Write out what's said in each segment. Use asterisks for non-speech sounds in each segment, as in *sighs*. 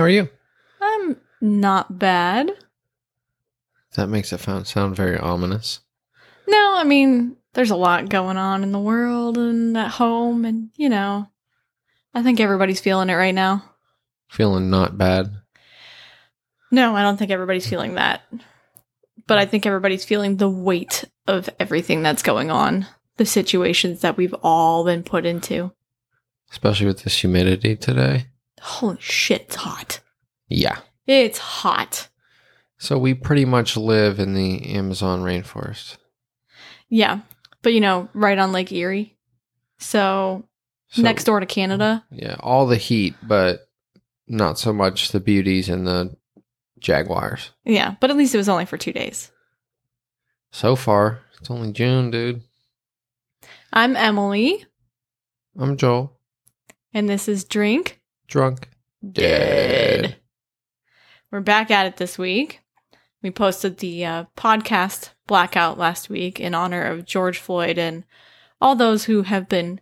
Hey, How are you? I'm not bad. That makes it sound sound very ominous. No, I mean, there's a lot going on in the world and at home, and you know, I think everybody's feeling it right now. Feeling not bad. No, I don't think everybody's feeling that. But I think everybody's feeling the weight of everything that's going on, the situations that we've all been put into. Especially with this humidity today. Holy shit, it's hot. Yeah. It's hot. So we pretty much live in the Amazon rainforest. Yeah. But you know, right on Lake Erie. So, So, next door to Canada. Yeah, all the heat, but not so much the beauties and the jaguars. Yeah, but at least it was only for two days. So far, it's only June, dude. I'm Emily, I'm Joel. and this is Drink Drunk. Dead. We're back at it this week. We posted the uh, podcast blackout last week in honor of George Floyd and all those who have been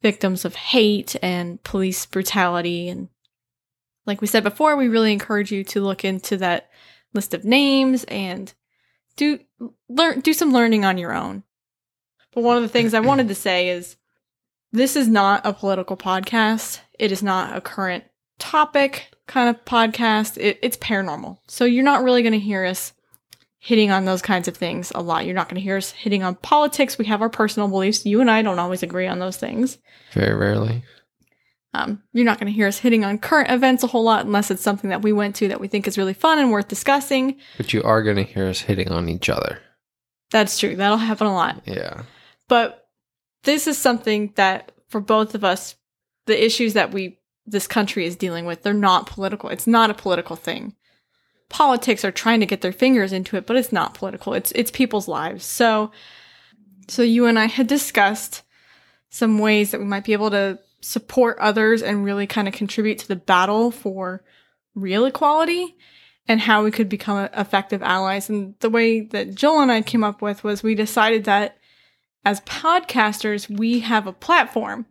victims of hate and police brutality. And like we said before, we really encourage you to look into that list of names and do learn do some learning on your own. But one of the things I wanted to say is this is not a political podcast. It is not a current topic kind of podcast. It, it's paranormal. So you're not really going to hear us hitting on those kinds of things a lot. You're not going to hear us hitting on politics. We have our personal beliefs. You and I don't always agree on those things. Very rarely. Um, you're not going to hear us hitting on current events a whole lot unless it's something that we went to that we think is really fun and worth discussing. But you are going to hear us hitting on each other. That's true. That'll happen a lot. Yeah. But this is something that for both of us, the issues that we this country is dealing with, they're not political. It's not a political thing. Politics are trying to get their fingers into it, but it's not political. It's it's people's lives. So so you and I had discussed some ways that we might be able to support others and really kind of contribute to the battle for real equality and how we could become effective allies. And the way that Jill and I came up with was we decided that as podcasters, we have a platform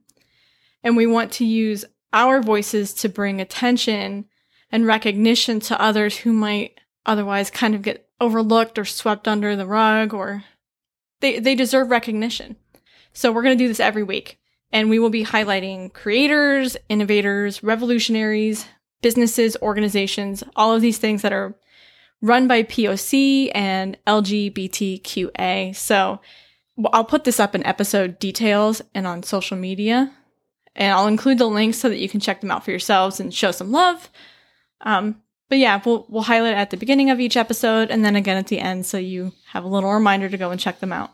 and we want to use our voices to bring attention and recognition to others who might otherwise kind of get overlooked or swept under the rug or they, they deserve recognition. So we're going to do this every week and we will be highlighting creators, innovators, revolutionaries, businesses, organizations, all of these things that are run by POC and LGBTQA. So I'll put this up in episode details and on social media, and I'll include the links so that you can check them out for yourselves and show some love. Um, but yeah, we'll we'll highlight it at the beginning of each episode and then again at the end, so you have a little reminder to go and check them out.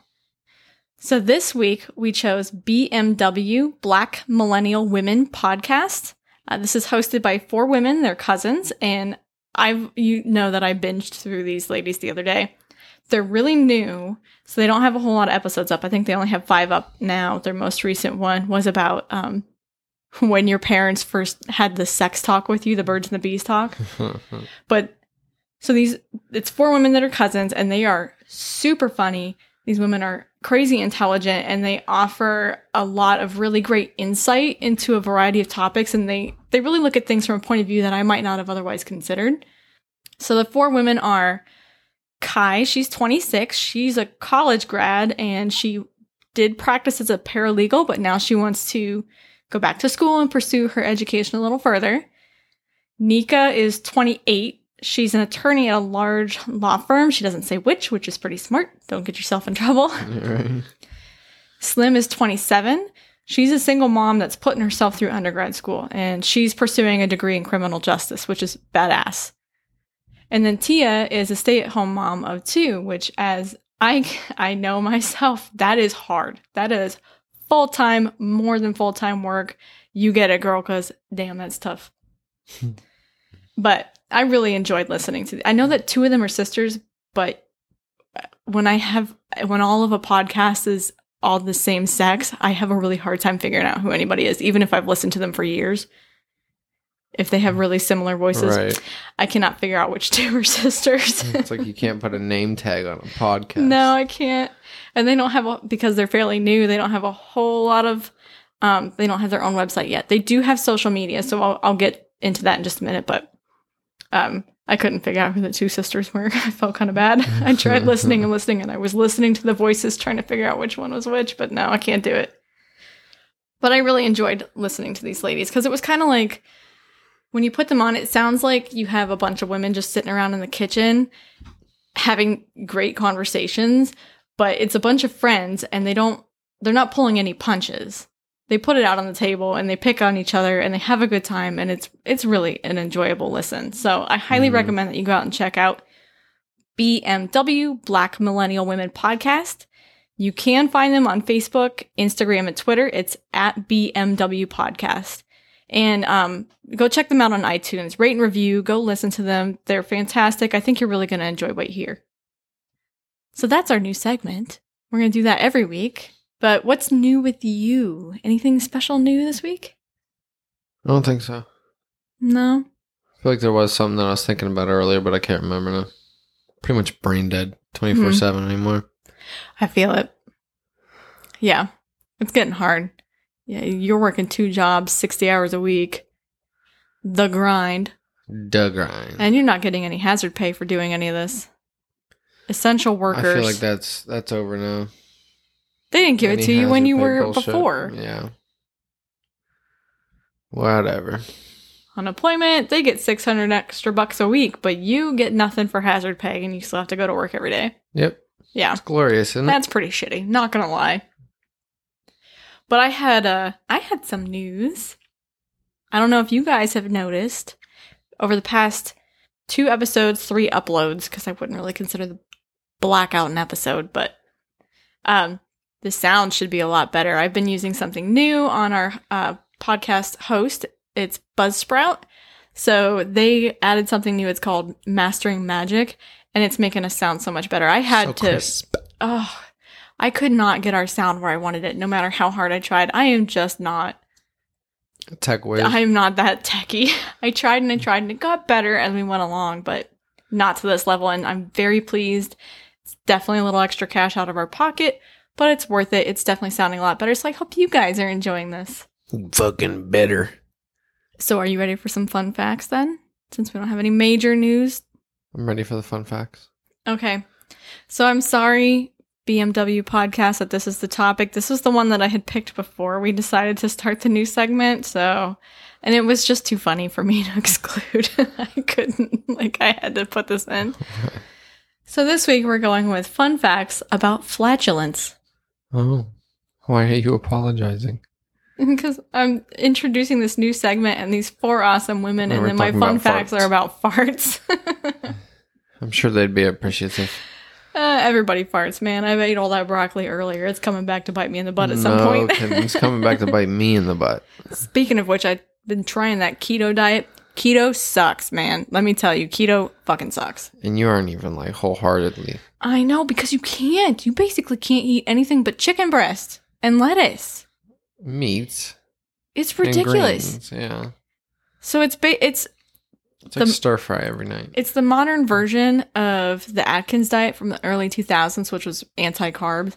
So this week we chose BMW Black Millennial Women podcast. Uh, this is hosted by four women, they're cousins, and I've you know that I binged through these ladies the other day. They're really new, so they don't have a whole lot of episodes up. I think they only have five up now. Their most recent one was about um, when your parents first had the sex talk with you, the birds and the bees talk. *laughs* but so these, it's four women that are cousins, and they are super funny. These women are crazy intelligent, and they offer a lot of really great insight into a variety of topics, and they they really look at things from a point of view that I might not have otherwise considered. So the four women are Kai, she's 26. She's a college grad and she did practice as a paralegal, but now she wants to go back to school and pursue her education a little further. Nika is 28. She's an attorney at a large law firm. She doesn't say which, which is pretty smart. Don't get yourself in trouble. *laughs* right. Slim is 27. She's a single mom that's putting herself through undergrad school and she's pursuing a degree in criminal justice, which is badass. And then Tia is a stay-at-home mom of two, which as I *laughs* I know myself, that is hard. That is full-time, more than full-time work. You get it, girl, cuz damn, that's tough. *laughs* but I really enjoyed listening to. I know that two of them are sisters, but uh, when I have when all of a podcast is all the same sex, I have a really hard time figuring out who anybody is, even if I've listened to them for years. If they have really similar voices, Right. I cannot figure out which *laughs* two are sisters. *laughs* It's like you can't put a name tag on a podcast. no, I can't. And they don't have a, because they're fairly new. They don't have a whole lot of. Um, they don't have their own website yet. They do have social media, so I'll, I'll get into that in just a minute, but um, I couldn't figure out who the two sisters were. *laughs* I felt kind of bad. I tried listening and listening, and I was listening to the voices trying to figure out which one was which, but no, I can't do it. But I really enjoyed listening to these ladies because it was kind of like when you put them on, it sounds like you have a bunch of women just sitting around in the kitchen having great conversations, but it's a bunch of friends and they don't, they're not pulling any punches. They put it out on the table and they pick on each other and they have a good time and it's it's really an enjoyable listen. So I highly Mhm. recommend that you go out and check out BMW Black Millennial Women Podcast. You can find them on Facebook, Instagram, and Twitter. It's at BMW Podcast. And um, go check them out on iTunes. Rate and review. Go listen to them. They're fantastic. I think you're really going to enjoy what you hear. So that's our new segment. We're going to do that every week. But what's new with you? Anything special new this week? I don't think so. No. I feel like there was something that I was thinking about earlier, but I can't remember now. Pretty much brain dead 24 7 anymore. I feel it. Yeah. It's getting hard. Yeah, you're working two jobs, 60 hours a week. The grind. The grind. And you're not getting any hazard pay for doing any of this. Essential workers. I feel like that's that's over now. they didn't give it to you when you were bullshit. before. Yeah. Whatever. Unemployment, they get 600 extra bucks a week, but you get nothing for hazard pay and you still have to go to work every day. Yep. Yeah. It's glorious, isn't it? That's pretty shitty, not gonna lie. But I had uh I had some news. I don't know if you guys have noticed over the past two episodes, three uploads, because I wouldn't really consider the blackout an episode, but um the sound should be a lot better. I've been using something new on our uh, podcast host. It's Buzzsprout. So they added something new. It's called Mastering Magic, and it's making us sound so much better. I had So to crisp. oh, I could not get our sound where I wanted it, no matter how hard I tried. I am just not. Tech whiz. I'm not that techie. *laughs* I tried and I tried, and it got better as we went along, but not to this level. And I'm very pleased. It's definitely a little extra cash out of our pocket, but it's worth it. It's definitely sounding a lot better. So I hope you guys are enjoying this. Fucking better. So are you ready for some fun facts then? Since we don't have any major news I'm ready for the fun facts. Okay. So I'm sorry, BMW podcast, that this is the topic. This was the one that I had picked before we decided to start the new segment. So, and it was just too funny for me *laughs* to exclude. *laughs* I couldn't, like, I had to put this in. *laughs* So this week we're going with fun facts about flatulence. Oh. Why are you apologizing? Because I'm introducing this new segment and these four awesome women, Oh, and then my fun facts farts. are about farts. I'm sure they'd be appreciative. Uh, everybody farts, man. I've ate all that broccoli earlier. It's coming back to bite me in the butt at some no, point. *laughs* It's coming back to bite me in the butt. Speaking of which, I've been trying that keto diet. Keto sucks, man. Let me tell you, keto fucking sucks. And you aren't even like wholeheartedly. I know because you can't. You basically can't eat anything but chicken breast and lettuce. Meats. It's ridiculous. greens, Yeah. So it's ba- it's It's like The- stir fry every night. it's the modern version of the Atkins diet from the early 2000s, which was anti-carb.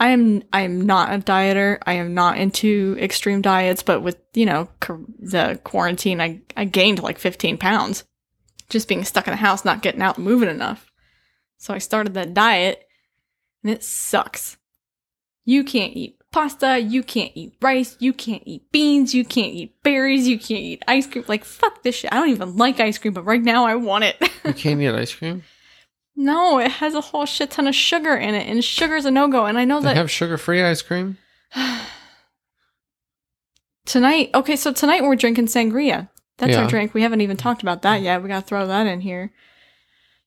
I am I am not a dieter. I am not into extreme diets, but with you know qu- the quarantine, I I gained like 15 pounds just being stuck in the house, not getting out, moving enough. So I started that diet, and it sucks. You can't eat pasta. You can't eat rice. You can't eat beans. You can't eat berries. You can't eat ice cream. Like fuck this shit. I don't even like ice cream, but right now I want it. *laughs* You can't eat ice cream? No, it has a whole shit ton of sugar in it, and sugar's a no go. And I know that They that have sugar free ice cream? *sighs* tonight, okay, so tonight we're drinking sangria. That's Yeah. our drink. We haven't even talked about that yet. We gotta throw that in here.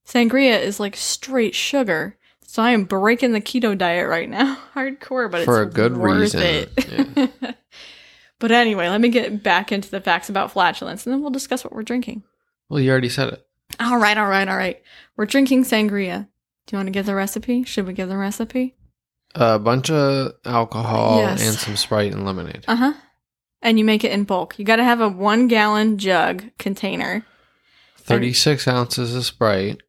Sangria is like straight sugar. So I am breaking the keto diet right now. *laughs* Hardcore, but For it's a good reason. It. *laughs* but anyway, let me get back into the facts about flatulence and then we'll discuss what we're drinking. Well, you already said it. All right, all right, all right. We're drinking sangria. Do you want to give the recipe? Should we give the recipe? A bunch of alcohol Yes. and some Sprite and lemonade. Uh huh. And you make it in bulk. You got to have a one gallon jug container. 36 ounces of Sprite,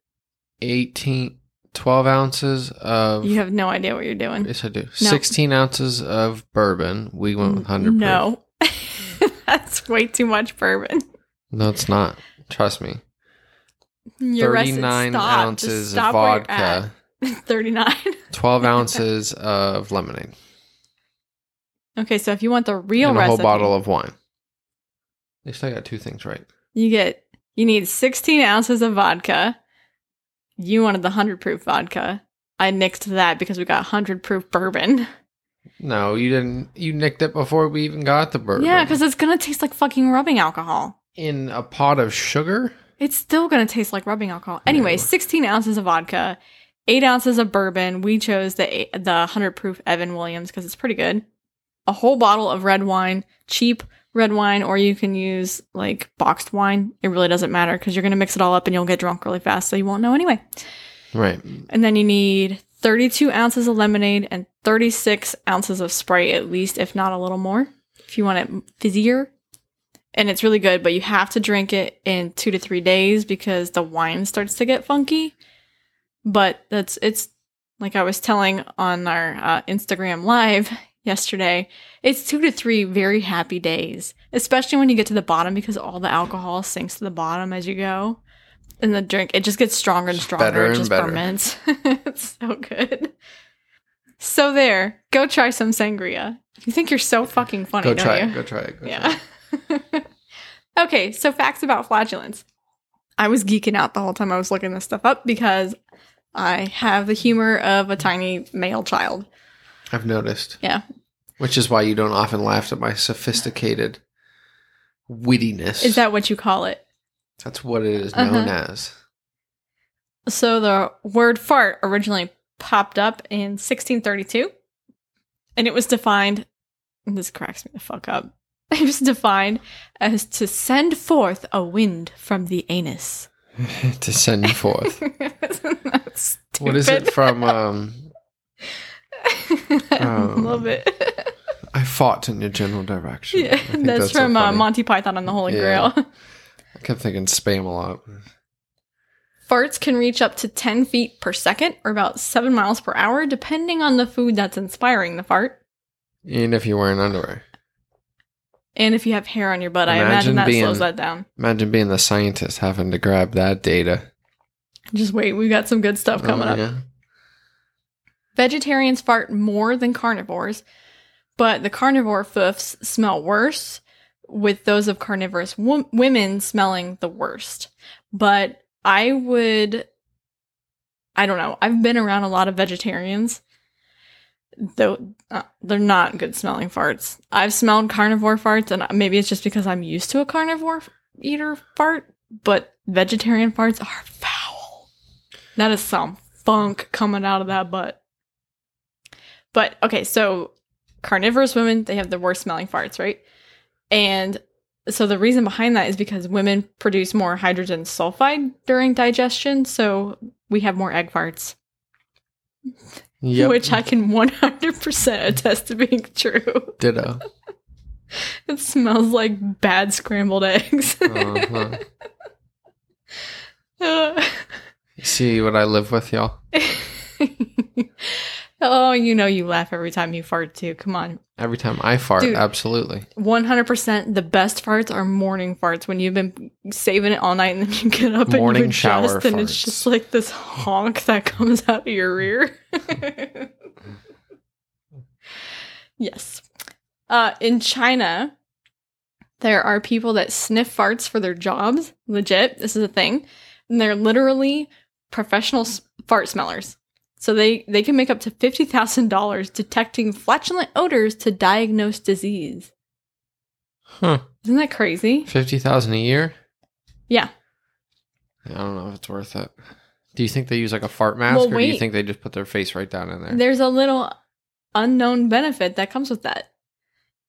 18, 12 ounces of. You have no idea what you're doing. yes, I do. 16 ounces of bourbon. We went with 100. No. *laughs* That's way too much bourbon. No, it's not. Trust me. Arrested. 39 Stop. Just ounces of stop where you're vodka, at. *laughs* 39. 12 *laughs* ounces of lemonade, Okay, so if you want the real and a recipe, whole bottle of wine. At least I got two things right. you get you need 16 ounces of vodka. You wanted the 100 proof vodka. I nixed that because we got 100 proof bourbon. No, you didn't. You nicked it before we even got the bourbon. Yeah, because it's gonna taste like fucking rubbing alcohol. in a pot of sugar. It's still gonna taste like rubbing alcohol. Anyway, Yeah. 16 ounces of vodka, eight ounces of bourbon. We chose the the 100 proof Evan Williams because it's pretty good. A whole bottle of red wine, cheap red wine, or you can use like boxed wine. It really doesn't matter because you're gonna mix it all up and you'll get drunk really fast, so you won't know anyway. Right. And then you need 32 ounces of lemonade and 36 ounces of Sprite, at least, if not a little more, if you want it fizzier. And it's really good, but you have to drink it in two to three days because the wine starts to get funky. But that's, it's like I was telling on our uh, Instagram live yesterday, it's two to three very happy days, especially when you get to the bottom because all the alcohol sinks to the bottom as you go. And the drink, it just gets stronger and stronger. better it and just better. ferments. *laughs* it's so good. So there, go try some sangria. You think you're so fucking funny, Go don't try you? it. Go try it. Go try Yeah. *laughs* okay, so facts about flatulence. I was geeking out the whole time I was looking this stuff up because I have the humor of a tiny male child. I've noticed. Yeah. Which is why you don't often laugh at my sophisticated wittiness. Is that what you call it? That's what it is known Uh-huh. as. So the word fart originally popped up in 1632, and it was defined. This cracks me the fuck up. *laughs* It was defined as to send forth a wind from the anus. *laughs* to send forth. *laughs* What is it from? Um, I *laughs* Um, love it. I fought in your general direction. Yeah, that's, so from uh. Monty Python and the Holy Yeah. Grail. I kept thinking Spamalot. Farts can reach up to 10 feet per second or about 7 miles per hour, depending on the food that's inspiring the fart. And if you're wearing underwear. And if you have hair on your butt, I Imagine imagine that being- slows that down. Imagine being the scientist having to grab that data. Just wait, we got some good stuff coming Oh, up. Vegetarians fart more than carnivores, but the carnivore foofs smell worse, with those of carnivorous wo- women smelling the worst. But I would, I don't know, I've been around a lot of vegetarians, though uh, they're not good smelling farts. I've smelled carnivore farts, and maybe it's just because I'm used to a carnivore eater fart, but vegetarian farts are foul. That is some funk coming out of that butt. But okay, so carnivorous women, they have the worst smelling farts, right? And so the reason behind that is because women produce more hydrogen sulfide during digestion, so we have more egg farts, Yep. which I can 100% attest to being true. Ditto. *laughs* It smells like bad scrambled eggs. Uh-huh. Uh, *laughs* See what I live with, y'all? *laughs* oh, you know you laugh every time you fart too. Come on. Every time I fart, Dude. absolutely. 100% the best farts are morning farts when you've been saving it all night and then you get up Morning and you shower adjust and it's just like this honk that comes out of your rear. *laughs* yes. Uh, in China, there are people that sniff farts for their jobs. Legit. This is a thing. And they're literally professional s- fart smellers. So they, they can make up to $50,000 detecting flatulent odors to diagnose disease. Huh. Isn't that crazy? 50000 a year? Yeah. I don't know if it's worth it. Do you think they use like a fart mask Well, or do you think they just put their face right down in there? There's a little unknown benefit that comes with that.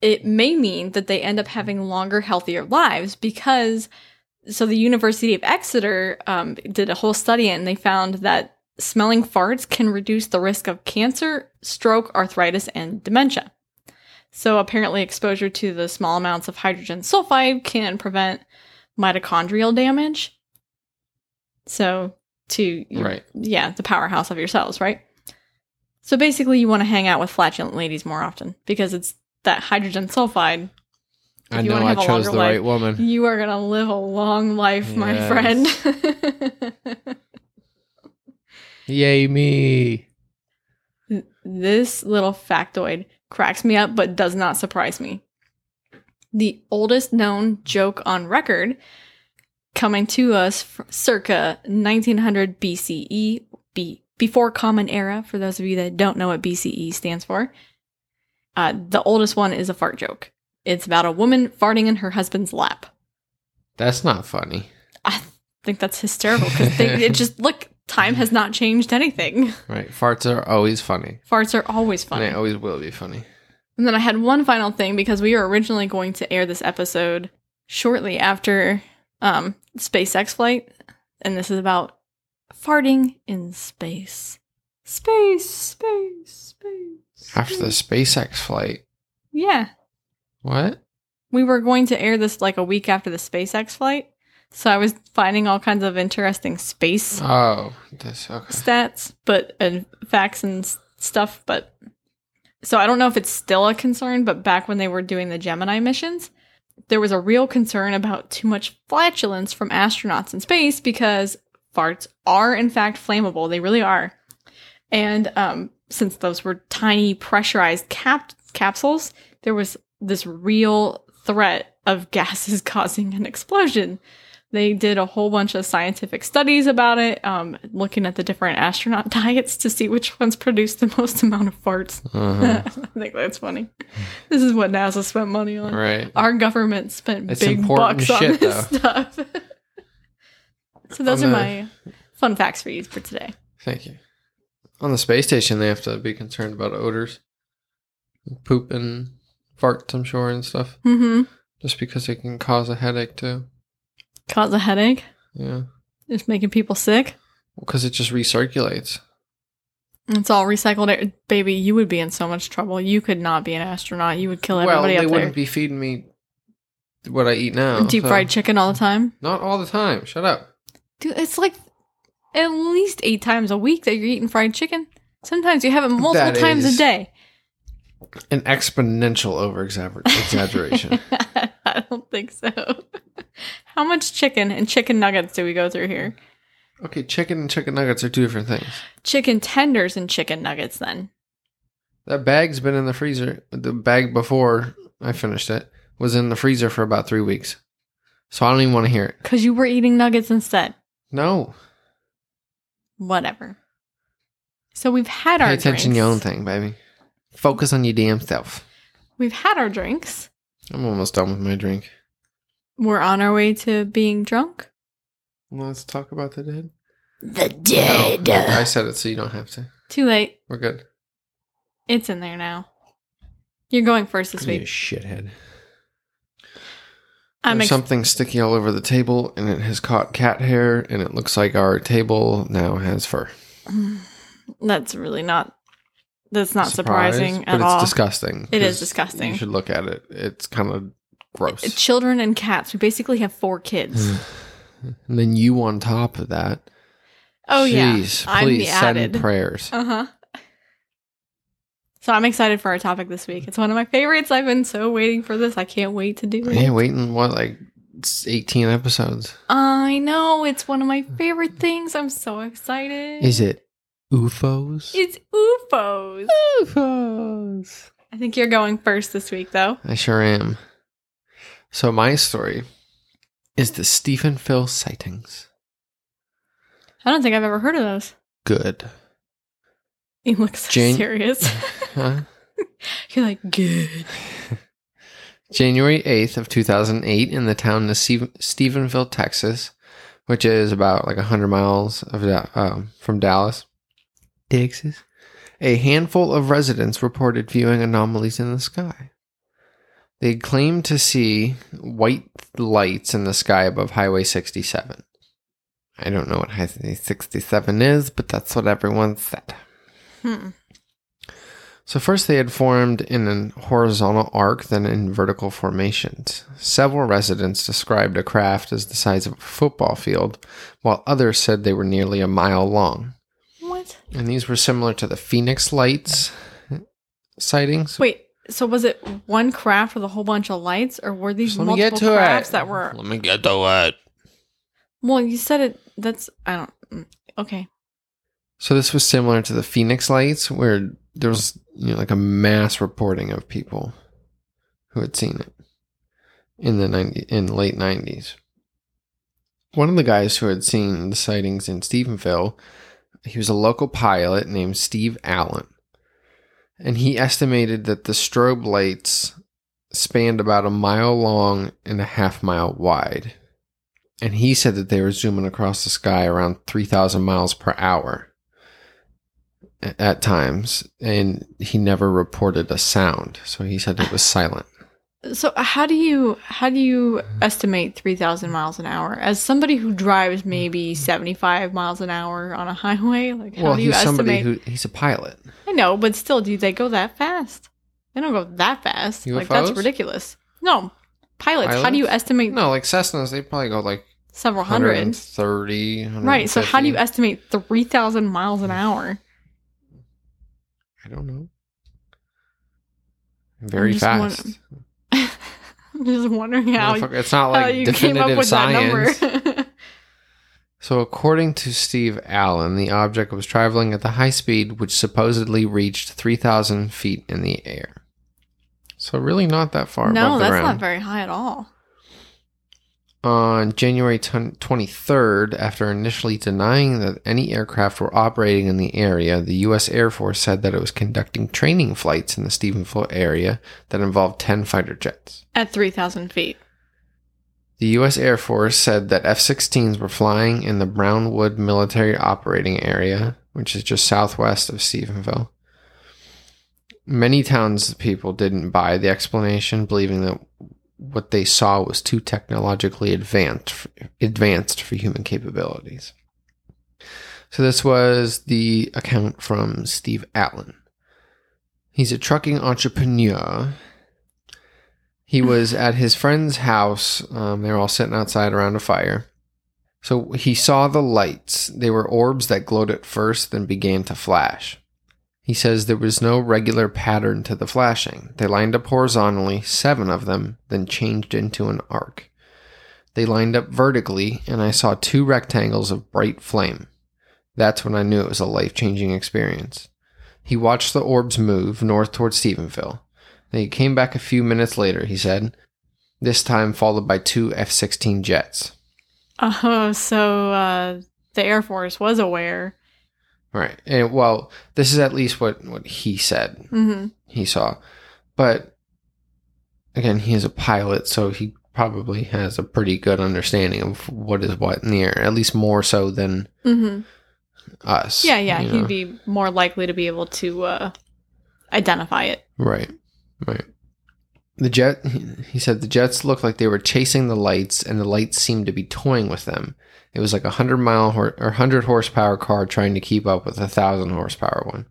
It may mean that they end up having longer, healthier lives because. So the University of Exeter um, did a whole study and they found that smelling farts can reduce the risk of cancer, stroke, arthritis, and dementia. So apparently, exposure to the small amounts of hydrogen sulfide can prevent mitochondrial damage. So to your- Right. yeah, the powerhouse of your cells, right? So basically, you want to hang out with flatulent ladies more often because it's that hydrogen sulfide I you know I chose the life, right woman. You are gonna live a long life, my friend. *laughs* Yay me. this little factoid cracks me up, but does not surprise me. The oldest known joke on record, coming to us circa 1900 BCE, be, before Common Era, for those of you that don't know what BCE stands for. Uh, the oldest one is a fart joke. It's about a woman farting in her husband's lap. That's not funny. I think that's hysterical because it *laughs* just look. Time has not changed anything. *laughs* Right. Farts are always funny. Farts are always funny. And they always will be funny. And then I had one final thing because we were originally going to air this episode shortly after um, SpaceX flight, and this is about farting in space. Space, space, space. After the SpaceX flight. Yeah. What? We were going to air this like a week after the SpaceX flight. So I was finding all kinds of interesting space Oh, this okay. stats, but and facts and s- stuff. But so I don't know if it's still a concern. But back when they were doing the Gemini missions, there was a real concern about too much flatulence from astronauts in space because farts are in fact flammable. They really are. And um, since those were tiny pressurized cap- capsules, there was this real threat of *laughs* gases causing an explosion. They did a whole bunch of scientific studies about it, um, looking at the different astronaut *laughs* diets to see which ones produce the most amount of farts. Uh-huh. *laughs* I think that's funny. This is what NASA spent money on. right. Our government spent It's big bucks on shit, this stuff. *laughs* so those On are the- my fun facts for you for today. Thank you. On the space station, they have to be concerned about odors, poop and farts, I'm sure, and stuff. Mm-hmm. Just because it can cause a headache too. Cause a headache. Yeah, It's making people sick. because it just recirculates. It's all recycled air. Baby, you would be in so much trouble. You could not be an astronaut. You would kill well, everybody they up there. wouldn't be feeding me what I eat now. Deep so- fried chicken all the time. Not all the time. Shut up. Dude, it's like at least eight times a week that you're eating fried chicken. Sometimes you have it multiple That times is- a day. An exponential over *laughs* exaggeration. *laughs* I don't think so. *laughs* How much chicken and chicken nuggets do we go through here? okay, chicken and chicken nuggets are two different things. Chicken tenders and chicken nuggets, then. That bag's been in the freezer. The bag before I finished it was in the freezer for about three weeks. So I don't even want to hear it. Because you were eating nuggets instead. No. Whatever. So we've had our Pay attention to drinks. your own thing, baby. Focus on your damn self. We've had our drinks. I'm almost done with my drink. We're on our way to being drunk. Let's talk about the dead. The No, I said it so you don't have to. Too late. We're good. It's in there now. You're going first this You week. shithead. I'm There's ex- something sticky all over the table, and it has caught cat hair, and it looks like our table now has fur. *sighs* That's really not. That's not surprising but at it's all. disgusting. It is disgusting. You should look at it. It's kind of gross. Children and cats. We basically have four kids. *sighs* and then you on top of that. Oh yeah, Jeez, I'm please send added. prayers. Uh huh. So I'm excited for our topic this week. It's one of my favorites. I've been so waiting for this. I can't wait to do it. Yeah, waiting what like 18 episodes. I know it's one of my favorite things. I'm so excited. Is it UFOs? It's UFOs. UFOs. I think you're going first this week, though. I sure am. So my story is the Stephenville sightings. I don't think I've ever heard of those. Good. You look so Jane- serious. *laughs* Huh? *laughs* you're like good. *laughs* January 8th of 2008 in the town of Stephenville, Texas, which is about like 100 miles of Da- um, from Dallas, Texas. A handful of residents reported viewing anomalies in the sky. They claimed to see white lights in the sky above Highway 67. I don't know what Highway 67 is, but that's what everyone said. Hmm. So first they had formed in an horizontal arc, then in vertical formations. Several residents described a craft as the size of a football field, while others said they were nearly a mile long. And these were similar to the Phoenix Lights sightings. Wait. So was it one craft with a whole bunch of lights, or were these Just let me get multiple to crafts it. that were? Let me get to it. Well, you said it. That's I don't. mm, Okay. So this was similar to the Phoenix Lights, where there was you know like a mass reporting of people who had seen it in the 90, in the late nineties. One of the guys who had seen the sightings in Stephenville, he was a local pilot named Steve Allen, and he estimated that the strobe lights spanned about a mile long and a half mile wide. And he said that they were zooming across the sky around 3,000 miles per hour at times. And he never reported a sound. So he said it was silent. So how do you how do you estimate three thousand miles an hour as somebody who drives maybe seventy five miles an hour on a highway? Like how well, do you he's somebody estimate? who, he's a pilot. I know, but still, do they go that fast? They don't go that fast. Like that's ridiculous. No, pilots. How do you estimate No, like Cessnas, they probably go like several hundred? 130, Right. So how do you estimate three thousand miles an hour? I don't know. Very fast. I'm *laughs* just wondering how, it's not like you came definitive up with science. that number. *laughs* So, according to Steve Allen, the object was traveling at the high speed which supposedly reached 3,000 feet in the air. So, really not that far no, above the that's ground. not very high at all. On January 10 23rd, after initially denying that any aircraft were operating in the area, the U.S. Air Force said that it was conducting training flights in the Stephenville area that involved 10 fighter jets. At three thousand feet. The U.S. Air Force said that F 16s were flying in the Brownwood Military Operating Area, which is just southwest of Stephenville. Many townspeople didn't buy the explanation, believing that what they saw was too technologically advanced, advanced for human capabilities. So, this was the account from Steve Allen. He's a trucking entrepreneur he *sighs* was at his friend's house. Um, they were all sitting outside around a fire. So he saw the lights. They were orbs that glowed at first, then began to flash. He says there was no regular pattern to the flashing. They lined up horizontally, seven of them, then changed into an arc. They lined up vertically, and I saw two rectangles of bright flame. That's when I knew it was a life changing experience. He watched the orbs move north towards Stephenville. They came back a few minutes later, he said, this time followed by two F 16 jets. Oh, so uh, the Air Force was aware. Right. And well, this is at least what, what he said hmm he saw. But again, he is a pilot, so he probably has a pretty good understanding of what is what in the air, at least more so than hmm us. Yeah, yeah. He'd know? be more likely to be able to uh, identify it. Right, right. The jet, he said, the jets looked like they were chasing the lights, and the lights seemed to be toying with them. It was like a hundred mile or hundred horsepower car trying to keep up with a thousand horsepower one.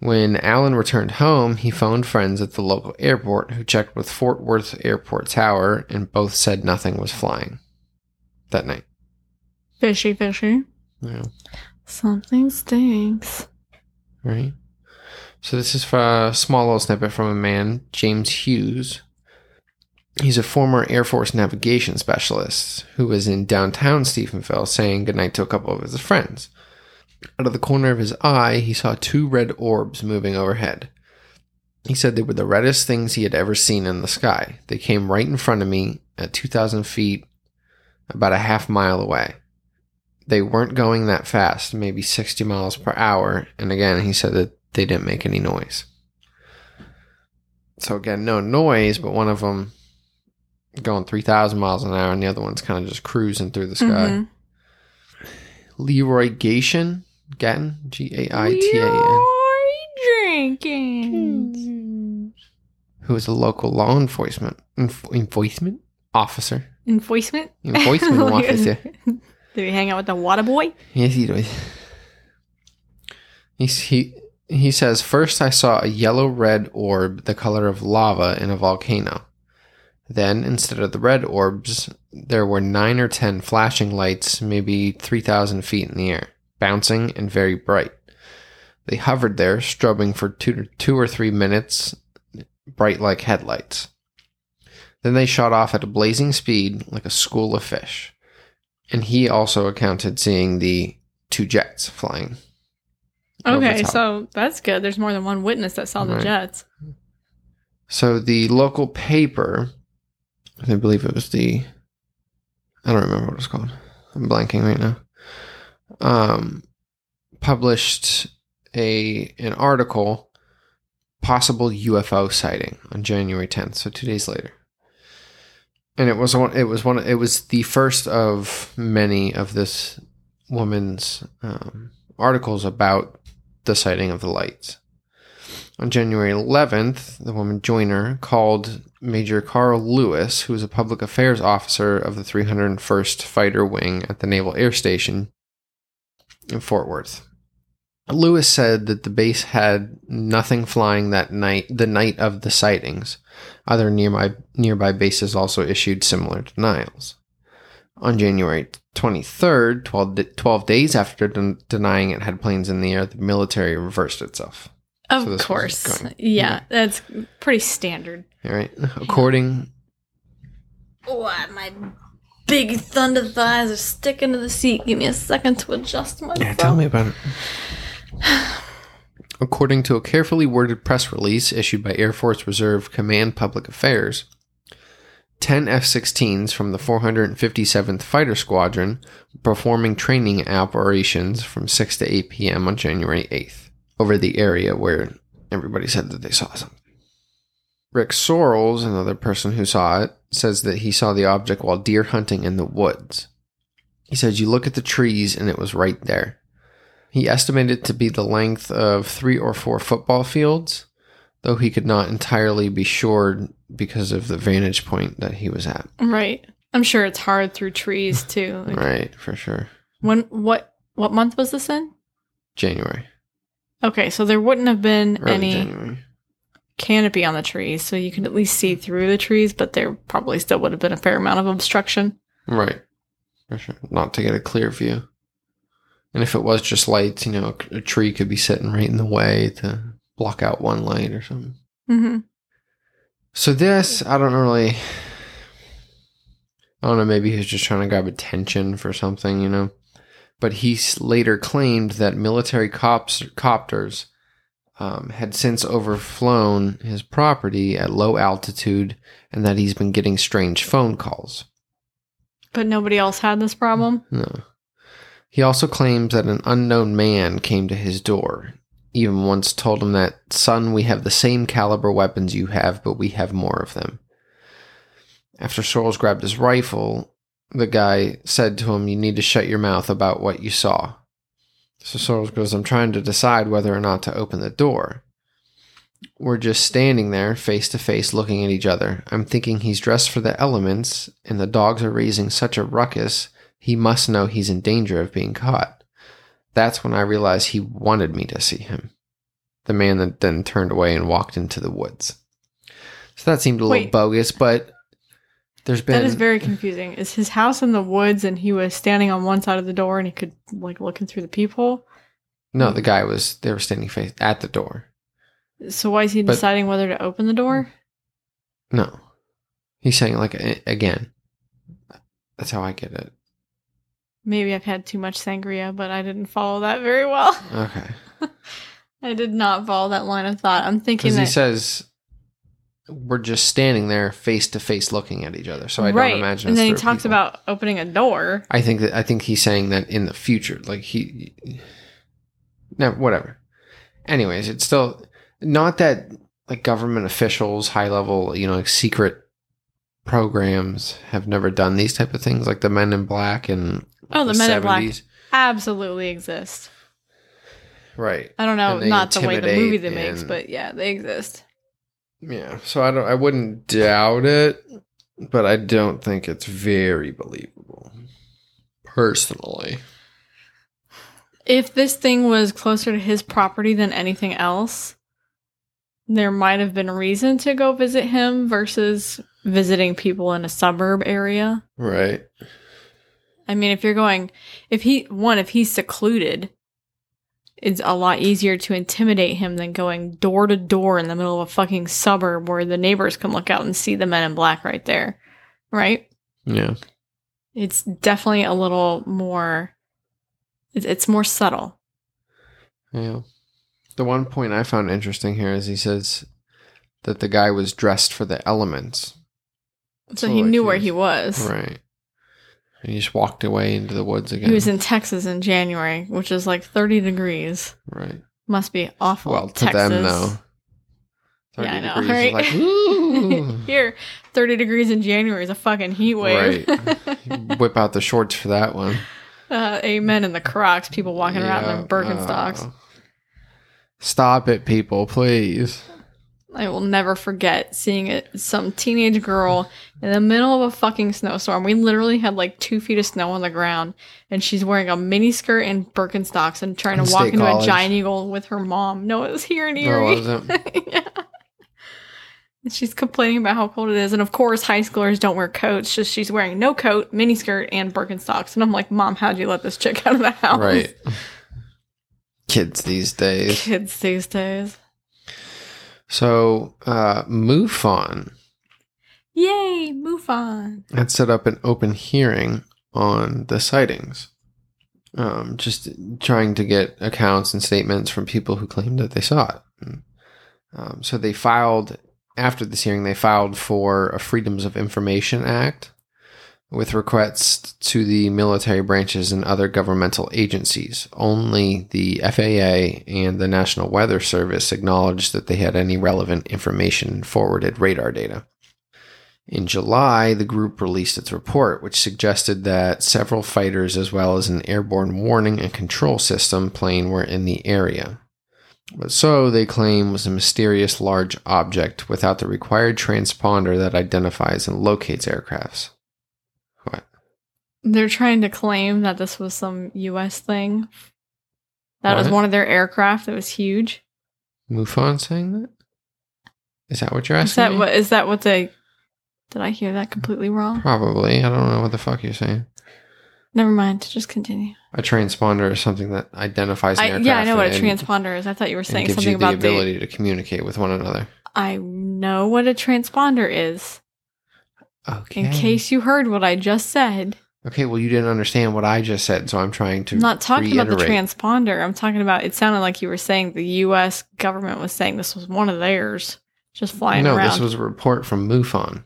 When Allen returned home, he phoned friends at the local airport who checked with Fort Worth Airport Tower, and both said nothing was flying that night. Fishy, fishy. Yeah. Something stinks. right? So this is a small little snippet from a man, James Hughes. He's a former Air Force navigation specialist who was in downtown Stephenville saying goodnight to a couple of his friends. Out of the corner of his eye, he saw two red orbs moving overhead. He said they were the reddest things he had ever seen in the sky. They came right in front of me at 2,000 feet, about a half mile away they weren't going that fast, maybe 60 miles per hour. And again, he said that they didn't make any noise. So again, no noise, but one of them going 3,000 miles an hour and the other one's kind of just cruising through the sky. Mhm. Leroy Gation, Gatton, G A I T A N, Leroy Jenkins. who is a local law enforcement enf- enforcement officer. Enforcement? Enforcement *laughs* officer. Do he hang out with the water boy? Yes, he does. He's, he he says first I saw a yellow red orb the color of lava in a volcano. Then instead of the red orbs, there were nine or ten flashing lights, maybe three thousand feet in the air, bouncing and very bright. They hovered there, strobing for two two or three minutes, bright like headlights. Then they shot off at a blazing speed like a school of fish. And he also accounted seeing the two jets flying. Okay, so that's good. There's more than one witness that saw the jets. So the local paper, I believe it was the, I don't remember what it was called. I'm blanking right now. Um, published a an article, possible UFO sighting on January 10th, so two days later. And it was one. It was one. It was the first of many of this woman's um, articles about the sighting of the lights. On January 11th, the woman Joiner called Major Carl Lewis, who was a public affairs officer of the 301st Fighter Wing at the Naval Air Station in Fort Worth. Lewis said that the base had nothing flying that night, the night of the sightings. Other nearby nearby bases also issued similar denials. On January 23rd, 12, 12 days after den- denying it had planes in the air, the military reversed itself. Of So course. going- yeah, that's pretty standard. All right. According What? Oh, my big thunder thighs are sticking to the seat. Give me a second to adjust myself. Yeah, tell me about it. According to a carefully worded press release issued by Air Force Reserve Command Public Affairs, 10 F 16s from the 457th Fighter Squadron were performing training operations from 6 to 8 p.m. on January 8th over the area where everybody said that they saw something. Rick Sorrells, another person who saw it, says that he saw the object while deer hunting in the woods. He says, You look at the trees and it was right there. He estimated it to be the length of three or four football fields, though he could not entirely be sure because of the vantage point that he was at. Right. I'm sure it's hard through trees too. Like, Right, for sure. When what what month was this in? January. Okay, so there wouldn't have been Early any January. canopy on the trees, so you could at least see through the trees, but there probably still would have been a fair amount of obstruction. Right. For sure. Not to get a clear view. And if it was just lights, you know, a tree could be sitting right in the way to block out one light or something. hmm So this, I don't really. I don't know. Maybe he was just trying to grab attention for something, you know. But he later claimed that military cops copters um, had since overflown his property at low altitude, and that he's been getting strange phone calls. But nobody else had this problem. No. He also claims that an unknown man came to his door. Even once told him that, son, we have the same caliber weapons you have, but we have more of them. After Sorrells grabbed his rifle, the guy said to him, You need to shut your mouth about what you saw. So Sorrells goes, I'm trying to decide whether or not to open the door. We're just standing there, face to face, looking at each other. I'm thinking he's dressed for the elements, and the dogs are raising such a ruckus, he must know he's in danger of being caught. That's when I realized he wanted me to see him. The man that then turned away and walked into the woods. So that seemed a little Wait. bogus, but there's been That is very confusing. Is his house in the woods and he was standing on one side of the door and he could like looking through the peephole? no. The guy was they were standing face at the door. So why is he But- deciding whether to open the door? No, he's saying like again. That's how I get it. Maybe I've had too much sangria, but I didn't follow that very well. Okay, *laughs* I did not follow that line of thought. I'm thinking that he says we're just standing there face to face looking at each other. So I right, don't imagine. and then he talks people. about opening a door. I think that I think he's saying that in the future, like he, no, whatever. Anyways, it's still not that like government officials, high level, you know, like secret programs have never done these type of things, like the Men in Black and Oh, the Men in Black absolutely exist. right? I don't know, not the way the movie they makes, but yeah, they exist. Yeah, so I don't, I wouldn't doubt it, but I don't think it's very believable, personally. If this thing was closer to his property than anything else, there might have been a reason to go visit him versus visiting people in a suburb area. Right. I mean, if you're going, if he, one, if he's secluded it's a lot easier to intimidate him than going door to door in the middle of a fucking suburb where the neighbors can look out and see the men in black right there. Right? Yeah. It's definitely a little more it's, more subtle. Yeah. The one point I found interesting here is he says that the guy was dressed for the elements. So, he like knew where was- he was. Right. And he just walked away into the woods again. He was in Texas in January, which is like 30 degrees. right. Must be awful. Well, to Texas. them, though. Yeah, I know, 30 degrees is right? Like, *laughs* woo! Here, 30 degrees in January is a fucking heat wave. Right. *laughs* Whip out the shorts for that one. uh, amen in the Crocs. People walking around in Yeah, their Birkenstocks. oh. Stop it, people, please. I will never forget seeing it. Some teenage girl in the middle of a fucking snowstorm. We literally had like two feet of snow on the ground, and she's wearing a mini skirt and Birkenstocks and trying In to walk into College. a giant eagle with her mom. No, it was here in Erie. it? *laughs* yeah. And she's complaining about how cold it is. And of course, high schoolers don't wear coats. Just she's wearing no coat, mini skirt, and Birkenstocks. And I'm like, Mom, how'd you let this chick out of the house? Right. Kids these days. Kids these days. So, uh, MUFON Yay, move on. had set up an open hearing on the sightings. Um, just trying to get accounts and statements from people who claimed that they saw it. Um, so they filed, after this hearing, they filed for a Freedoms of Information Act with requests to the military branches and other governmental agencies. Only the FAA and the National Weather Service acknowledged that they had any relevant information and forwarded radar data. In July, the group released its report, which suggested that several fighters, as well as an airborne warning and control system plane, were in the area. But so, they claim, was a mysterious large object without the required transponder that identifies and locates aircrafts. What? They're trying to claim that this was some U.S. thing. That was one of their aircraft that was huge. MUFON saying that? Is that what you're Is asking? that me? what? Is that what they? Did I hear that completely wrong? Probably. I don't know what the fuck you're saying. Never mind. Just continue. A transponder is something that identifies an I, aircraft. yeah, I know what a and- transponder is. I thought you were saying gives something you the about the. ability to communicate with one another. I know what a transponder is. Okay. In case you heard what I just said, Okay, well, you didn't understand what I just said, so I'm trying to. I'm not talking about the transponder. I'm talking about. It sounded like you were saying the U.S. government was saying this was one of theirs, just flying around. No, around. this was a report from MUFON,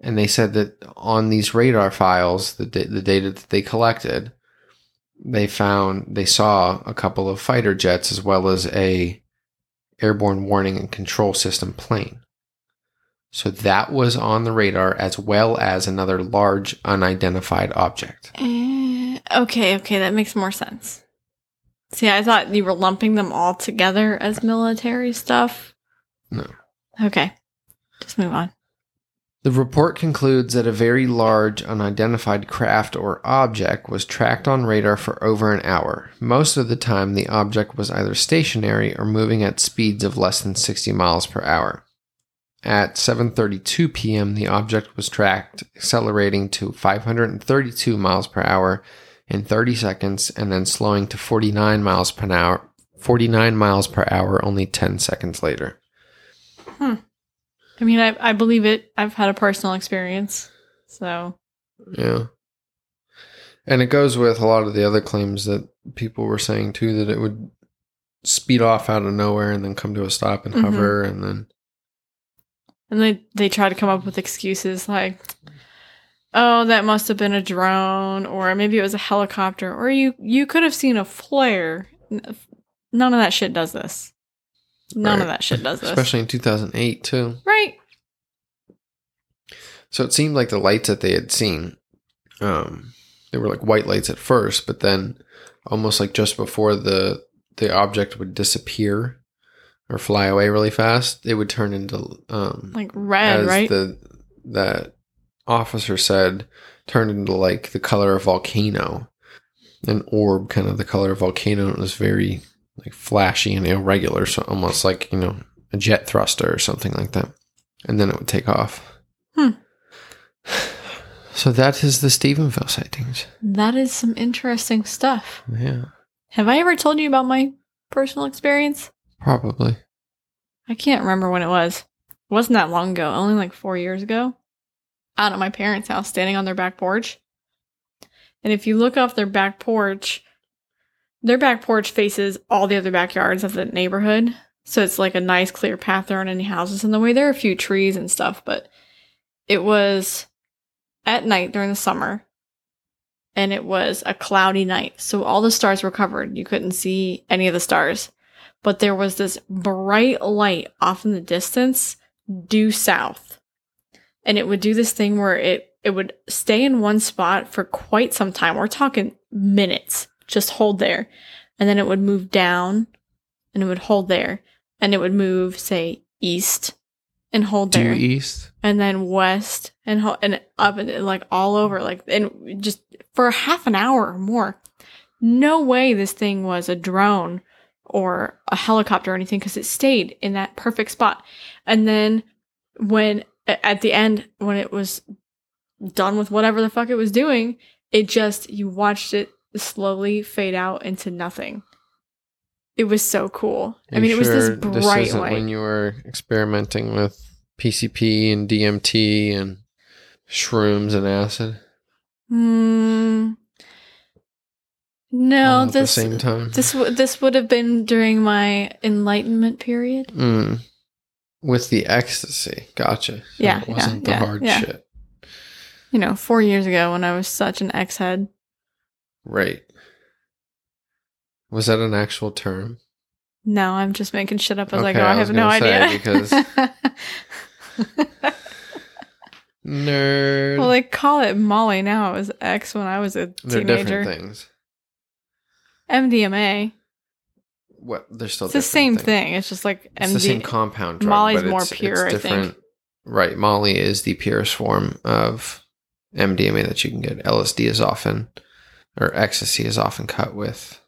and they said that on these radar files, the the data that they collected, they found they saw a couple of fighter jets as well as a airborne warning and control system plane. So that was on the radar as well as another large unidentified object. Eh, okay, okay, that makes more sense. See, I thought you were lumping them all together as military stuff. No. Okay, just move on. The report concludes that a very large unidentified craft or object was tracked on radar for over an hour. Most of the time, the object was either stationary or moving at speeds of less than 60 miles per hour. At 7:32 p.m., the object was tracked accelerating to 532 miles per hour in 30 seconds and then slowing to 49 miles per hour 49 miles per hour only 10 seconds later. Hmm. I mean, I, I believe it. I've had a personal experience. So, Yeah. And it goes with a lot of the other claims that people were saying too that it would speed off out of nowhere and then come to a stop and Mhm. hover and then and they, they try to come up with excuses like, oh, that must have been a drone, or maybe it was a helicopter, or you, you could have seen a flare. None of that shit does this. None of that shit does this. especially in 2008 too. right. So it seemed like the lights that they had seen um they were like white lights at first, but then almost like just before the the object would disappear or fly away really fast, it would turn into um Like red, as right? the that officer said turned into like the color of volcano an orb kind of the color of volcano it was very like flashy and irregular so almost like you know a jet thruster or something like that and then it would take off Hmm. *sighs* so that is the stephenville sightings that is some interesting stuff. yeah Have I ever told you about my personal experience? Probably. I can't remember when it was. It wasn't that long ago, only like four years ago. Out at my parents' house, standing on their back porch. And if you look off their back porch, their back porch faces all the other backyards of the neighborhood. So it's like a nice clear path. There aren't any houses in the way. There are a few trees and stuff, but it was at night during the summer. And it was a cloudy night. So all the stars were covered. You couldn't see any of the stars. But there was this bright light off in the distance due south. And it would do this thing where it it would stay in one spot for quite some time. We're talking minutes. Just hold there. And then it would move down and it would hold there. And it would move, say, east and hold Due there. east. And then west and ho- and up and like all over like and just for half an hour or more. No way this thing was a drone or a helicopter or anything because it stayed in that perfect spot. And then when at the end when it was done with whatever the fuck it was doing, it just you watched it slowly fade out into nothing. It was so cool. I mean, it was this bright isn't light. when you were experimenting with PCP and DMT and shrooms and acid Hmm. No, at this the same time. this w- this would have been during my enlightenment period. Mm. With the ecstasy, gotcha. Yeah, it wasn't yeah, the yeah, hard yeah. shit. You know, four years ago when I was such an ex head. Right. Was that an actual term? No, I'm just making shit up as I Okay, go. I, I have no idea. because- *laughs* Nerd. well, they call it Molly now. It was X when I was a They're teenager. different things. MDMA. What? They're still It's the same things. thing. It's just like It's the same compound drug. Molly's but more it's- pure, I think. Right. Molly is the purest form of MDMA that you can get. LSD is often, or ecstasy is often cut with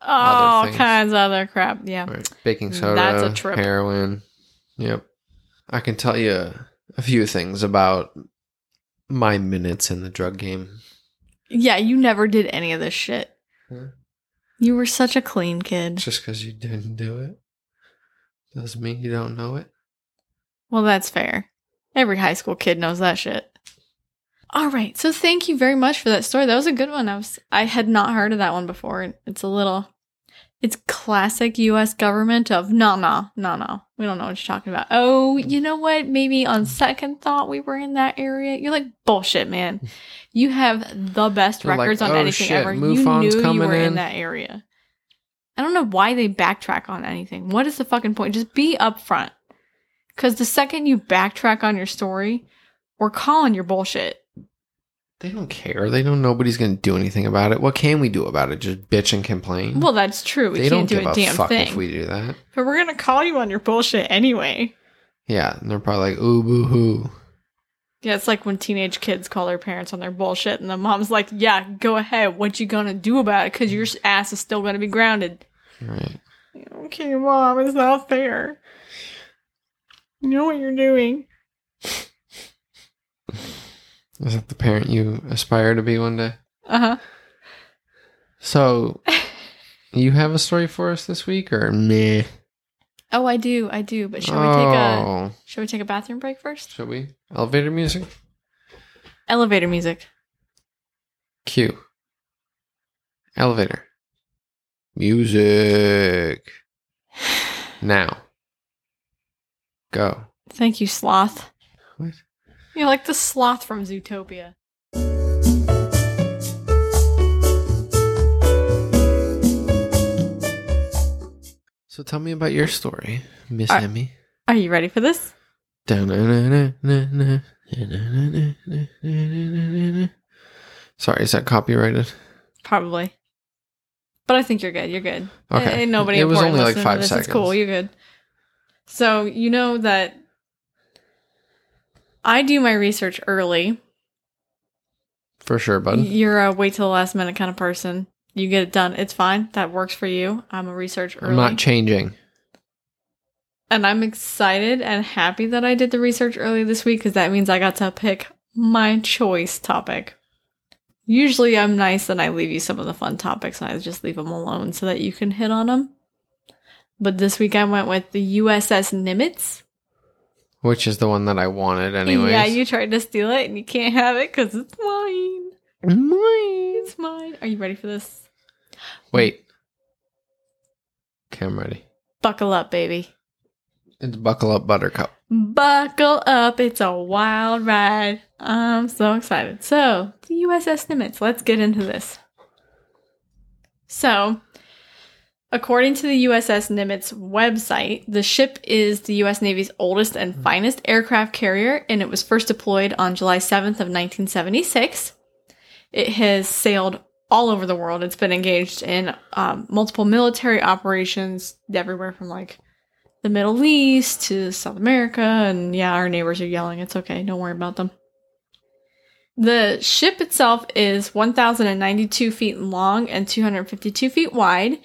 all kinds of other crap. Yeah. right, baking mm, soda, That's a trip. heroin. Yep. I can tell you a few things about my minutes in the drug game. Yeah, you never did any of this shit. Huh? You were such a clean kid. Just because you didn't do it doesn't mean you don't know it. Well, that's fair. Every high school kid knows that shit. All right. So thank you very much for that story. That was a good one. I was I had not heard of that one before. It's a little it's classic US government of no no no no. We don't know what you're talking about. Oh, you know what? Maybe on second thought we were in that area. You're like bullshit, man. *laughs* You have the best They're like, records on "Oh, anything shit, ever. MUFON's you knew you were in in." that area. I don't know why they backtrack on anything. What is the fucking point? Just be upfront. Because the second you backtrack on your story, we're calling your bullshit. They don't care. They don't know nobody's going to do anything about it. What can we do about it? Just bitch and complain? Well, that's true. We they can't don't do give a damn fuck thing. if we do that. but we're gonna call you on your bullshit anyway. Yeah, and they're probably like, ooh, boo hoo. Yeah, it's like when teenage kids call their parents on their bullshit, and the mom's like, "Yeah, go ahead. What you gonna do about it? Because your ass is still gonna be grounded." Right. Okay, mom, it's not fair. You know what you're doing. Is that the parent you aspire to be one day? Uh huh. So, *laughs* you have a story for us this week, or meh? Oh, I do, I do. But shall we take a Oh, shall we take a bathroom break first? Shall we? Elevator music? Elevator music. Cue. Elevator. Music. *sighs* Now. Go. Thank you, sloth. What? You're like the sloth from Zootopia. So tell me about your story, Miss I- Emmy. Are you ready for this? Sorry, is that copyrighted? Probably. But I think you're good. You're good. Okay. Nobody It was only like five seconds. It's cool. You're good. So you know that I do my research early. For sure, bud. You're a wait till the last minute kind of person. You get it done. It's fine. That works for you. I'm a research early. I'm not changing. and I'm excited and happy that I did the research early this week because that means I got to pick my choice topic. Usually I'm nice and I leave you some of the fun topics and I just leave them alone so that you can hit on them. But this week I went with the USS Nimitz. Which is the one that I wanted, anyway. Yeah, you tried to steal it and you can't have it because it's mine. Mine. It's mine. Are you ready for this? Wait. Okay, I'm ready. Buckle up, baby. It's Buckle Up Buttercup. Buckle up. It's a wild ride. I'm so excited. So, the USS Nimitz. Let's get into this. So, according to the USS Nimitz website, the ship is the US Navy's oldest and finest aircraft carrier, and it was first deployed on July 7th of 1976. It has sailed all over the world. It's been engaged in um, multiple military operations everywhere from like the Middle East to South America. And yeah, our neighbors are yelling. It's okay. Don't worry about them. The ship itself is 1,092 feet long and 252 feet wide,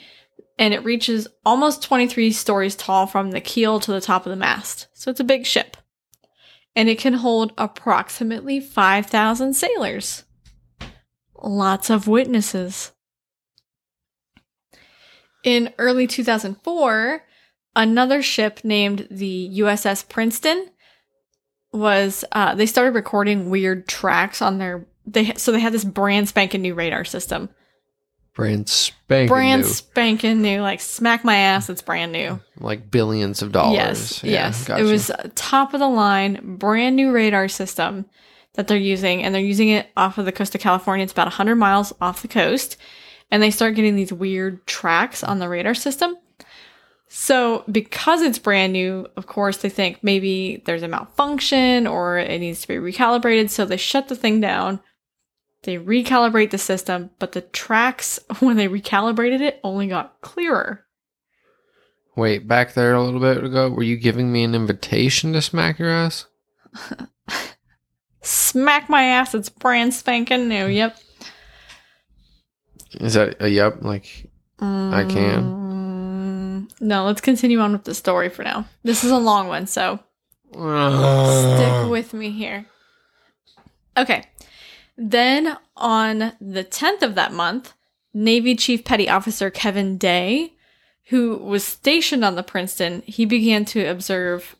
and it reaches almost 23 stories tall from the keel to the top of the mast. So it's a big ship. And it can hold approximately 5,000 sailors lots of witnesses. In early 2004, another ship named the USS Princeton was uh, they started recording weird tracks on their they so they had this brand spanking new radar system. Brand spanking brand new. spanking new, like smack my ass, it's brand new. like billions of dollars. Yes, Yeah, yes. gotcha. It was top of the line, brand new radar system that they're using, and they're using it off of the coast of California. It's about 100 miles off the coast, and they start getting these weird tracks on the radar system. So, because it's brand new, of course, they think maybe there's a malfunction or it needs to be recalibrated. So, they shut the thing down. They recalibrate the system, but the tracks, *laughs* when they recalibrated it, only got clearer. Wait, back there a little bit ago, were you giving me an invitation to smack your ass? *laughs* Smack my ass, it's brand spanking new. Yep. Is that a yep? Like, I can. Mm, No, let's continue on with the story for now. This is a long one, so Uh. *sighs* stick with me here. Okay. Then on the 10th of that month, Navy Chief Petty Officer Kevin Day, who was stationed on the Princeton, he began to observe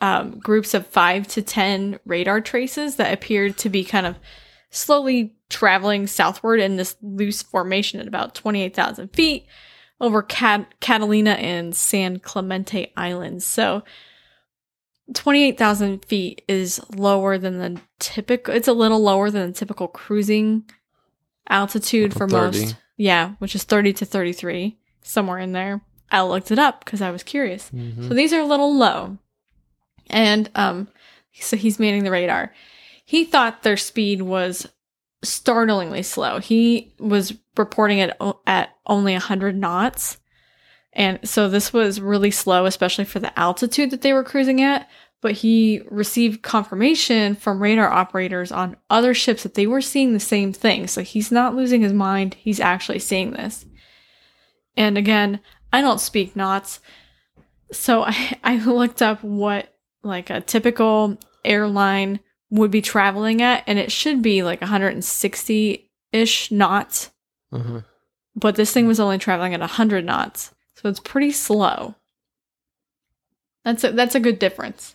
um, groups of five to 10 radar traces that appeared to be kind of slowly traveling southward in this loose formation at about 28,000 feet over Cat- Catalina and San Clemente Islands. So 28,000 feet is lower than the typical, it's a little lower than the typical cruising altitude for 30. most. Yeah, which is 30 to 33, somewhere in there. I looked it up because I was curious. Mhm. So these are a little low. And um so he's manning the radar. He thought their speed was startlingly slow. He was reporting it o- at only 100 knots. And so this was really slow especially for the altitude that they were cruising at, but he received confirmation from radar operators on other ships that they were seeing the same thing. So he's not losing his mind, he's actually seeing this. And again, I don't speak knots. So *laughs* I, I looked up what like a typical airline would be traveling at, and it should be like 160 ish knots. Uh-huh. But this thing was only traveling at 100 knots, so it's pretty slow. That's a, that's a good difference.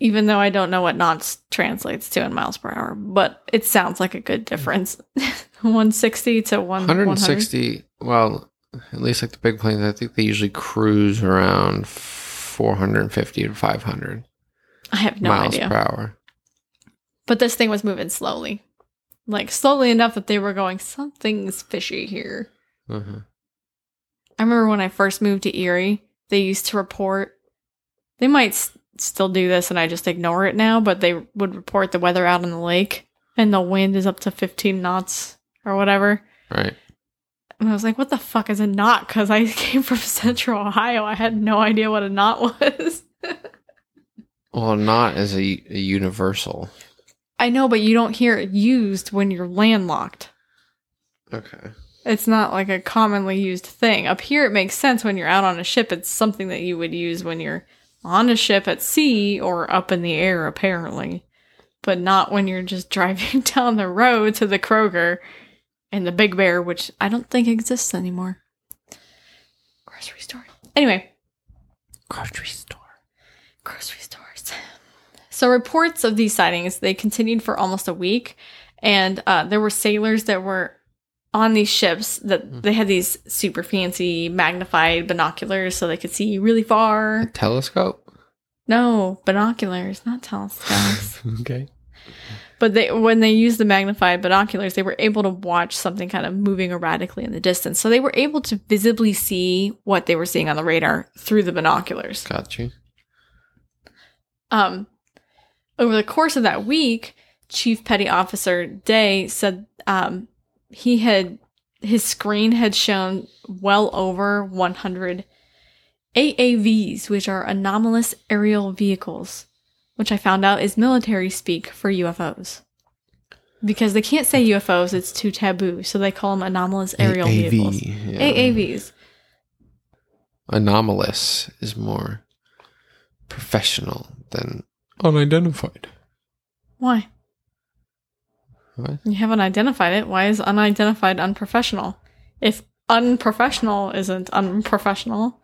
Even though I don't know what knots translates to in miles per hour, but it sounds like a good difference. *laughs* 160 to 1 100. 160. Well, at least like the big planes, I think they usually cruise around 450 to 500 I have no miles idea. per hour. But this thing was moving slowly. Like slowly enough that they were going, something's fishy here. Uh-huh. I remember when I first moved to Erie, they used to report, they might s- still do this and I just ignore it now, but they would report the weather out on the lake and the wind is up to 15 knots or whatever. Right. And I was like, what the fuck is a knot? Because I *laughs* came from central Ohio. I had no idea what a knot was. *laughs* Well, not as a, a universal. I know, but you don't hear it used when you're landlocked. Okay. It's not like a commonly used thing. Up here, it makes sense when you're out on a ship. It's something that you would use when you're on a ship at sea or up in the air, apparently. but not when you're just *laughs* driving down the road to the Kroger and the Big Bear, which I don't think exists anymore. Grocery store. Anyway, Grocery store. grocery stores. So reports of these sightings they continued for almost a week, and uh, there were sailors that were on these ships that they had these super fancy magnified binoculars so they could see really far. Telescope. No, binoculars, not telescopes. *laughs* Okay. but they when they used the magnified binoculars, they were able to watch something kind of moving erratically in the distance. So they were able to visibly see what they were seeing on the radar through the binoculars. Got you. Um, over the course of that week, Chief Petty Officer Day said um, he had his screen had shown well over 100 AAVs, which are anomalous aerial vehicles, which I found out is military speak for UFOs. Because they can't say UFOs, it's too taboo, so they call them anomalous aerial AAV, vehicles. yeah. AAVs. Anomalous is more professional than unidentified. Why? What? You haven't identified it. Why is unidentified unprofessional? If unprofessional isn't unprofessional,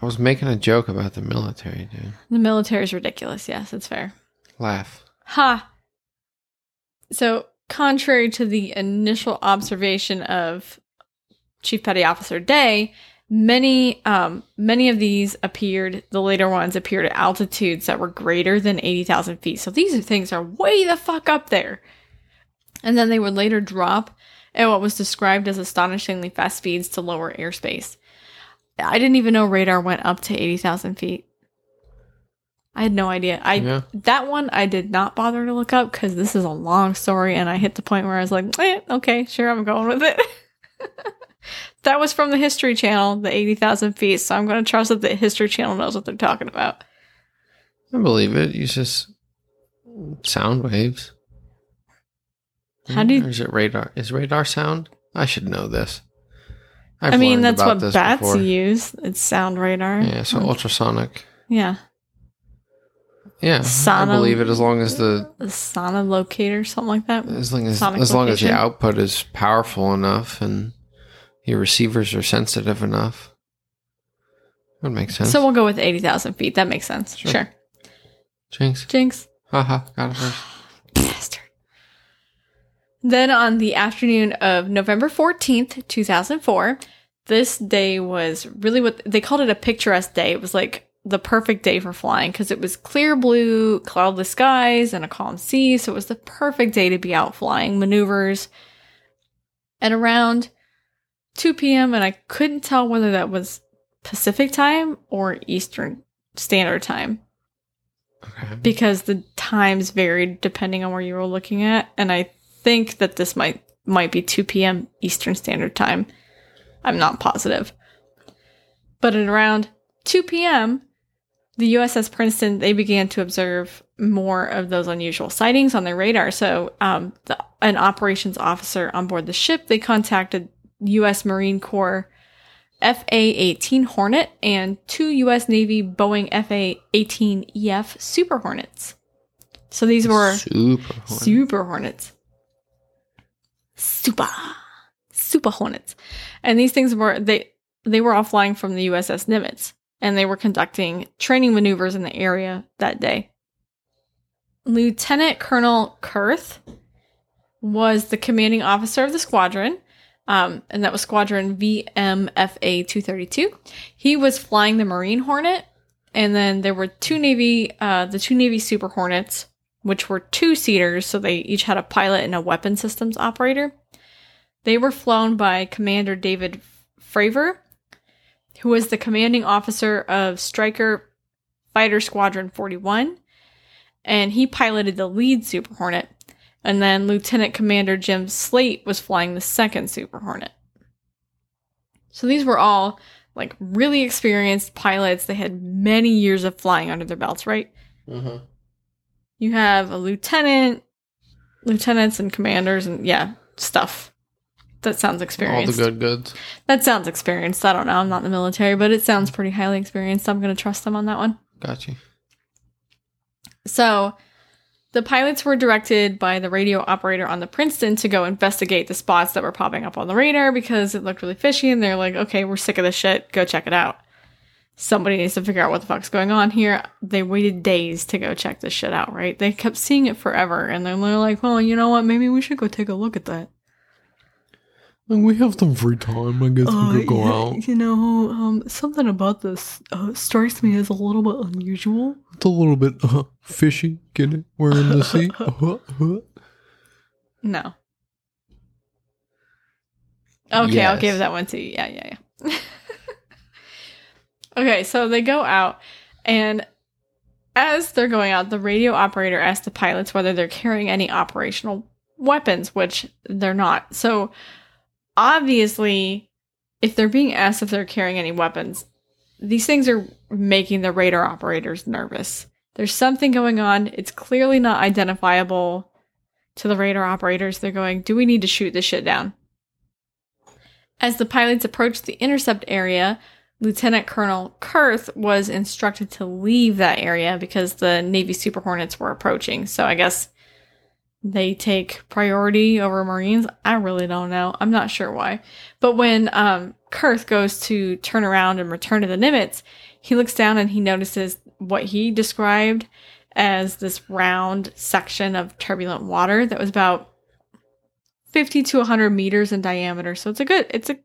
I was making a joke about the military, dude. the military is ridiculous. Yes, it's fair. Laugh. Ha! So, contrary to the initial observation of Chief Petty Officer Day, many um, many of these appeared. The later ones appeared at altitudes that were greater than eighty thousand feet. So these things are way the fuck up there. And then they would later drop at what was described as astonishingly fast speeds to lower airspace. I didn't even know radar went up to eighty thousand feet. I had no idea. I Yeah. that one I did not bother to look up because this is a long story, and I hit the point where I was like, eh, okay, sure, I'm going with it. *laughs* that was from the History Channel, the eighty thousand feet. So I'm going to trust that the History Channel knows what they're talking about. I believe it. Use just sound waves. How do you- Or is it radar? Is radar sound? I should know this. i I've mean, that's what bats before. use. It's sound radar. Yeah, so ultrasonic. yeah, Yeah, I believe it as long as the the sonic locator, something like that. as long as Sonic as long as the output is powerful enough and your receivers are sensitive enough. That makes sense. So we'll go with eighty thousand feet. That makes sense. Sure. sure. Jinx. Jinx. Haha, got it first. *sighs* Bastard. Then on the afternoon of November 14th, 2004, this day was really what they called it a picturesque day. It was like the perfect day for flying because it was clear blue, cloudless skies, and a calm sea. So it was the perfect day to be out flying maneuvers. And around 2 p.m., and I couldn't tell whether that was Pacific time or Eastern Standard Time Okay. because the times varied depending on where you were looking at and i think that this might might be 2 p.m eastern standard time i'm not positive but at around 2 p.m the uss princeton they began to observe more of those unusual sightings on their radar so um, the, an operations officer on board the ship they contacted u.s marine corps FA-18 Hornet and two U.S. Navy Boeing FA-18EF Super Hornets. So these were super. horny. Super Hornets. Super. Super Hornets. And these things were they they were all flying from the USS Nimitz and they were conducting training maneuvers in the area that day. Lieutenant Colonel Kurth was the commanding officer of the squadron, um, and that was Squadron VMFA 232. He was flying the Marine Hornet, and then there were two Navy, uh, the two Navy Super Hornets, which were two seaters, so they each had a pilot and a weapon systems operator. They were flown by Commander David Fravor, who was the commanding officer of Striker Fighter Squadron 41, and he piloted the lead Super Hornet. And then Lieutenant Commander Jim Slaight was flying the second Super Hornet. So these were all like really experienced pilots. They had many years of flying under their belts, right? Mhm. You have a lieutenant, lieutenants, and commanders, and yeah, stuff. That sounds experienced. All the good goods. That sounds experienced. I don't know. I'm not in the military, but it sounds pretty highly experienced. I'm going to trust them on that one. Got you. So the pilots were directed by the radio operator on the Princeton to go investigate the spots that were popping up on the radar because it looked really fishy. And they're like, okay, we're sick of this shit. Go check it out. Somebody needs to figure out what the fuck's going on here. They waited days to go check this shit out, right? They kept seeing it forever. And then they're like, well, you know what? Maybe we should go take a look at that. We have some free time. I guess Uh, we could go yeah, out. You know, um, something about this uh, strikes me as a little bit unusual. It's a little bit uh, fishy. Get it? We're in the sea. *laughs* Uh, uh. No. Okay, I'll give that one to you. Yeah, yeah, yeah. *laughs* okay, so they go out, and as they're going out, the radio operator asks the pilots whether they're carrying any operational weapons, which they're not. So obviously, if they're being asked if they're carrying any weapons, these things are making the radar operators nervous. There's something going on. It's clearly not identifiable to the radar operators. They're going, Do we need to shoot this shit down? As the pilots approached the intercept area, Lieutenant Colonel Kurth was instructed to leave that area because the Navy Super Hornets were approaching. So I guess they take priority over Marines. I really don't know. I'm not sure why. But when um, Kurth goes to turn around and return to the Nimitz, he looks down and he notices what he described as this round section of turbulent water that was about 50 to 100 meters in diameter. So it's a good it's a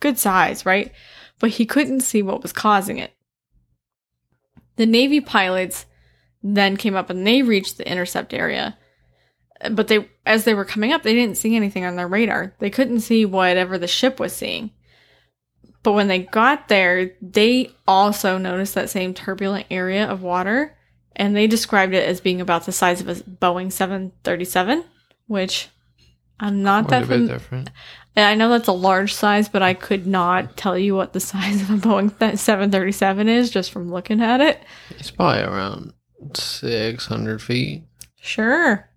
good size, right? But he couldn't see what was causing it. The Navy pilots then came up and they reached the intercept area. But they as they were coming up, they didn't see anything on their radar. They couldn't see whatever the ship was seeing. But when they got there, they also noticed that same turbulent area of water and they described it as being about the size of a Boeing 737, which I'm not Quite that a bit fam- different. and I know that's a large size, but I could not tell you what the *laughs* size of a Boeing 737 is just from looking at it. It's probably around six hundred feet. Sure.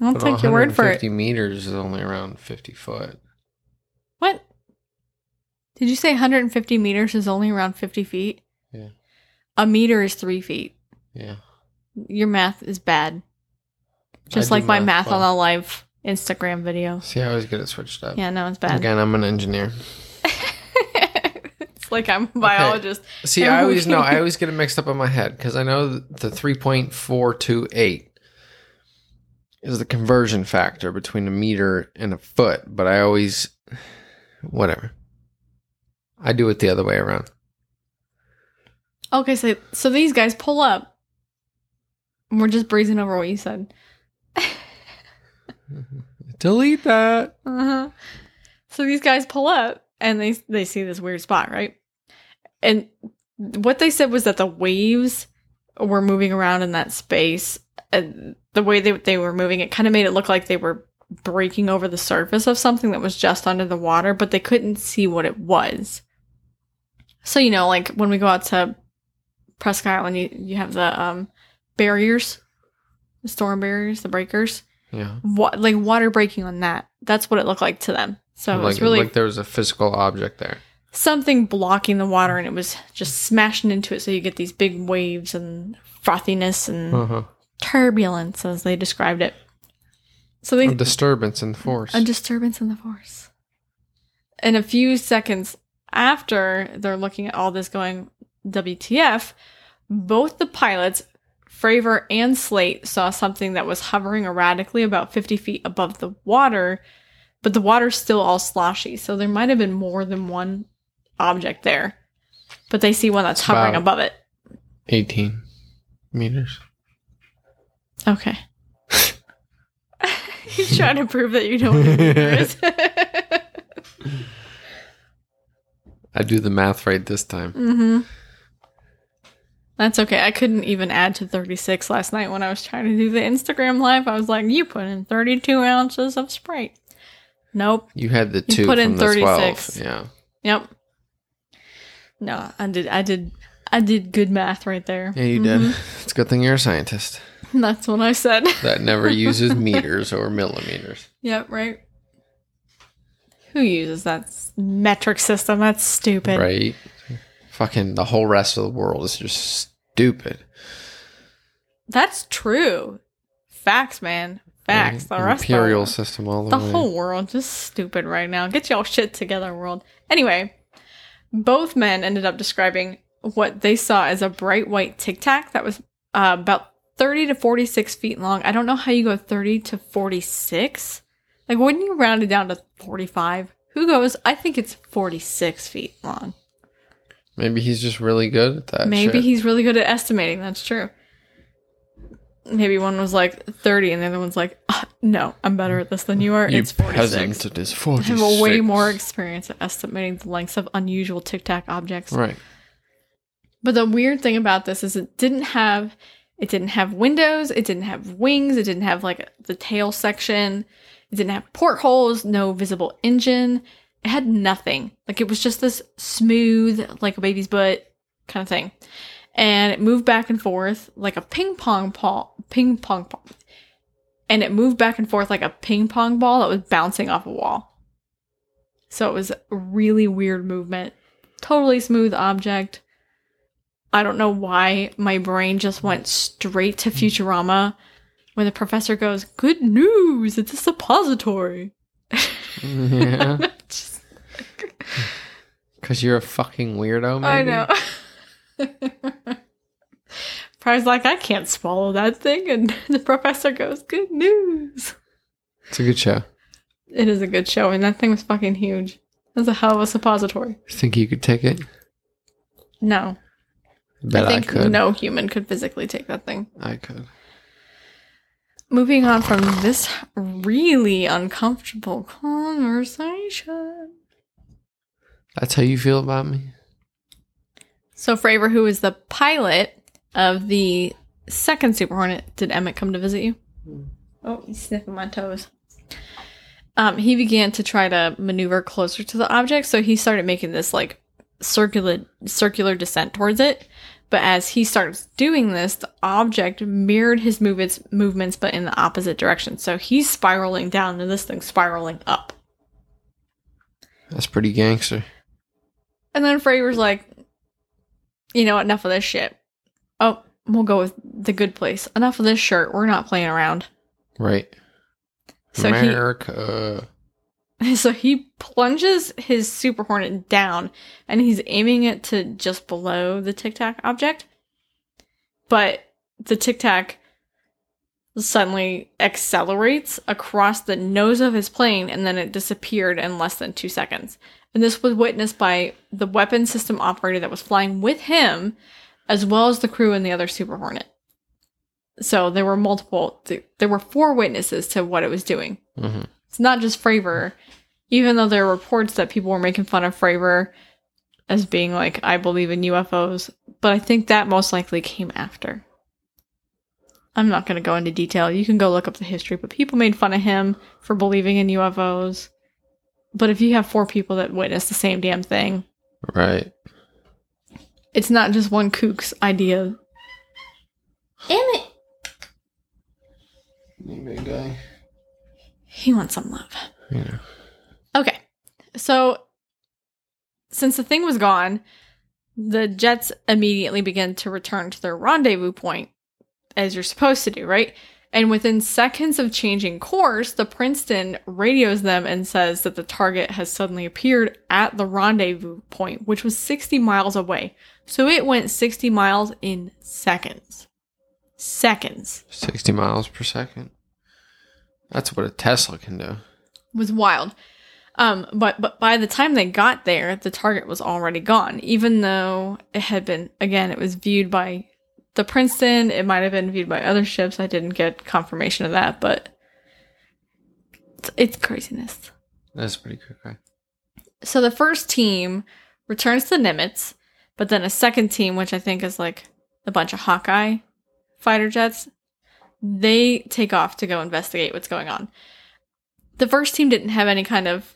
I'll But take your word for it. 50 meters is only around fifty foot. What? Did you say 150 meters is only around 50 feet? Yeah. A meter is three feet. Yeah. Your math is bad. Just do like my math math on a live Instagram video. See, I always get it switched up. Yeah, no, it's bad. Again, I'm an engineer. *laughs* it's like I'm a biologist. See, I always know. I *laughs* always get it mixed up in my head because I know the 3.428 is the conversion factor between a meter and a foot, but I always, whatever. I do it the other way around. Okay, so so these guys pull up. We're just breezing over what you said. *laughs* Delete that. Uh-huh. So these guys pull up and they they see this weird spot, right? And what they said was that the waves were moving around in that space. And the way they they were moving, it kind of made it look like they were breaking over the surface of something that was just under the water, but they couldn't see what it was. So you know, like when we go out to Presque Island, you you have the um barriers, the storm barriers, the breakers Yeah. wa- like water breaking on that. That's what it looked like to them. So it like, was really like there was a physical object there. something blocking the water, and it was just smashing into it. So you get these big waves and frothiness and Uh-huh. Turbulence, as they described it. So they A disturbance in the force. a disturbance in the force. And a few seconds after they're looking at all this going WTF, both the pilots, Fravor and Slaight, saw something that was hovering erratically about 50 feet above the water, but the water's still all sloshy. So there might have been more than one object there. But they see one that's hovering About- above it. 18 meters. Okay. *laughs* He's trying to prove that you know what a meter is. *laughs* I do the math right this time. Mm-hmm. That's okay. I couldn't even add to 36 last night when I was trying to do the Instagram live. I was like, you put in 32 ounces of Sprite. Nope. You had the You two put in from the 36. 12. Yeah. Yep. No, I did. I did. I did good math right there. Yeah, you Mhm. did. It's a good thing you're a scientist *laughs* That's what I said. *laughs* that never *laughs* uses meters or millimeters. yep. Right. Who uses that s- metric system? That's stupid. Right? Fucking the whole rest of the world is just stupid. That's true. Facts, man. Facts. The rest Imperial of system all the, the way. whole world just stupid right now. Get y'all shit together, world. Anyway, both men ended up describing what they saw as a bright white tic tac that was uh, about 30 to 46 feet long. I don't know how you go 30 to 46. Like, wouldn't you round it down to 45? Who goes? I think it's 46 feet long. Maybe he's just really good at that. Maybe shit. he's really good at estimating. That's true. Maybe one was like 30 and the other one's like, "Ah, no, I'm better at this than you are. You it's 46. peasant. It is I have way more experience at estimating the lengths of unusual tic tac objects. Right. But the weird thing about this is it didn't have it didn't have windows, it didn't have wings, it didn't have like the tail section, it didn't have portholes, no visible engine. It had nothing. Like it was just this smooth, like a baby's butt kind of thing. And it moved back and forth like a ping pong ball, ping pong ball. And it moved back and forth like a ping pong ball that was bouncing off a wall. So it was a really weird movement. Totally smooth object. I don't know why my brain just went straight to Futurama when the professor goes, Good news, it's a suppository. Yeah. *laughs* Because you're a fucking weirdo. Maybe? I know. Fry's like, I can't swallow that thing. And *laughs* the professor goes, Good news. It's a good show. It is a good show, and that thing was fucking huge. It was a hell of a suppository. Think you could take it? No. Bet I I, think could. no human could physically take that thing. I could. Moving on from this really uncomfortable conversation. That's how you feel about me. So Fravor, who is the pilot of the second Super Hornet, did Emmett come to visit you? Oh, he's sniffing my toes. Um, he began to try to maneuver closer to the object, so he started making this like circular circular descent towards it. But as he starts doing this, the object mirrored his movements movements, but in the opposite direction. So he's spiraling down, and this thing's spiraling up. That's pretty gangster. And then Fravor's like, you know, enough of this shit. Oh, we'll go with the good place. Enough of this shirt. We're not playing around. Right. So America. *laughs* so he plunges his Super Hornet down and he's aiming it to just below the Tic Tac object. But the Tic Tac suddenly accelerates across the nose of his plane and then it disappeared in less than two seconds. And this was witnessed by the weapon system operator that was flying with him, as well as the crew in the other Super Hornet. So there were multiple, th- there were four witnesses to what it was doing. hmm It's not just Fravor, even though there are reports that people were making fun of Fravor as being like, I believe in UFOs, but I think that most likely came after. I'm not going to go into detail. You can go look up the history, but people made fun of him for believing in UFOs. But if you have four people that witness the same damn thing, Right. it's not just one kook's idea. Emmett! Big guy. He wants some love. Yeah. Okay. So since the thing was gone, the jets immediately begin to return to their rendezvous point as you're supposed to do, right? And within seconds of changing course, the Princeton radios them and says that the target has suddenly appeared at the rendezvous point, which was 60 miles away. So it went 60 miles in seconds. Seconds. 60 miles per second. That's what a Tesla can do. was wild. Um, but but by the time they got there, the target was already gone. Even though it had been again, it was viewed by the Princeton. It might have been viewed by other ships. I didn't get confirmation of that, but it's, it's craziness. That's pretty quick. Right? So the first team returns to Nimitz, but then a second team, which I think is like a bunch of Hawkeye fighter jets, they take off to go investigate what's going on. The first team didn't have any kind of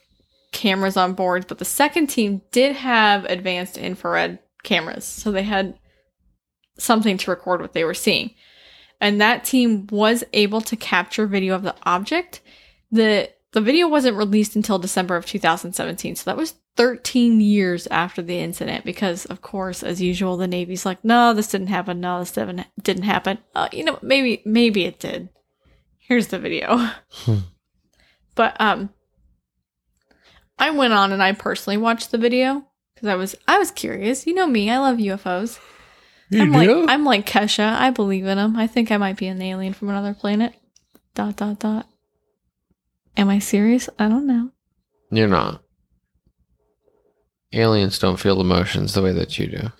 cameras on board, but the second team did have advanced infrared cameras. So they had something to record what they were seeing. And that team was able to capture video of the object. The the video wasn't released until December of 2017, so that was 13 years after the incident because, of course, as usual, the Navy's like, no, this didn't happen. No, this didn't, didn't happen. Uh, you know, maybe, maybe it did. Here's the video. Hmm. *laughs* But, um, I went on and I personally watched the video because I was, I was curious. You know me, I love UFOs. You I'm do? like, I'm like Kesha. I believe in them. I think I might be an alien from another planet. Dot, dot, dot. Am I serious? I don't know. You're not. Aliens don't feel emotions the way that you do.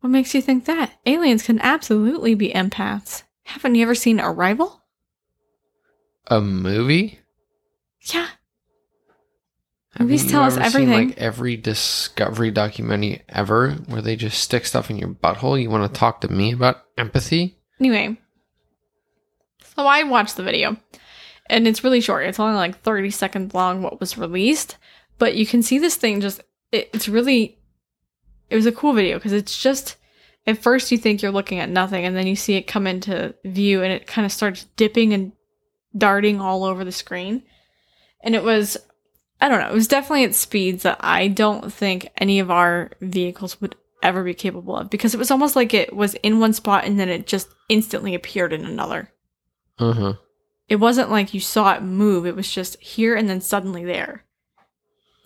What makes you think that? Aliens can absolutely be empaths. Haven't you ever seen Arrival? A movie? Yeah. Have Movies tell us ever seen, everything. like every discovery documentary ever, where they just stick stuff in your butthole. You want to talk to me about empathy? Anyway, so I watched the video, and it's really short. It's only like 30 seconds long, what was released, but you can see this thing just, it, it's really, it was a cool video because it's just, at first you think you're looking at nothing, and then you see it come into view, and it kind of starts dipping and darting all over the screen. And it was, I don't know, it was definitely at speeds that I don't think any of our vehicles would ever be capable of because it was almost like it was in one spot and then it just instantly appeared in another. Uh huh. It wasn't like you saw it move, it was just here and then suddenly there.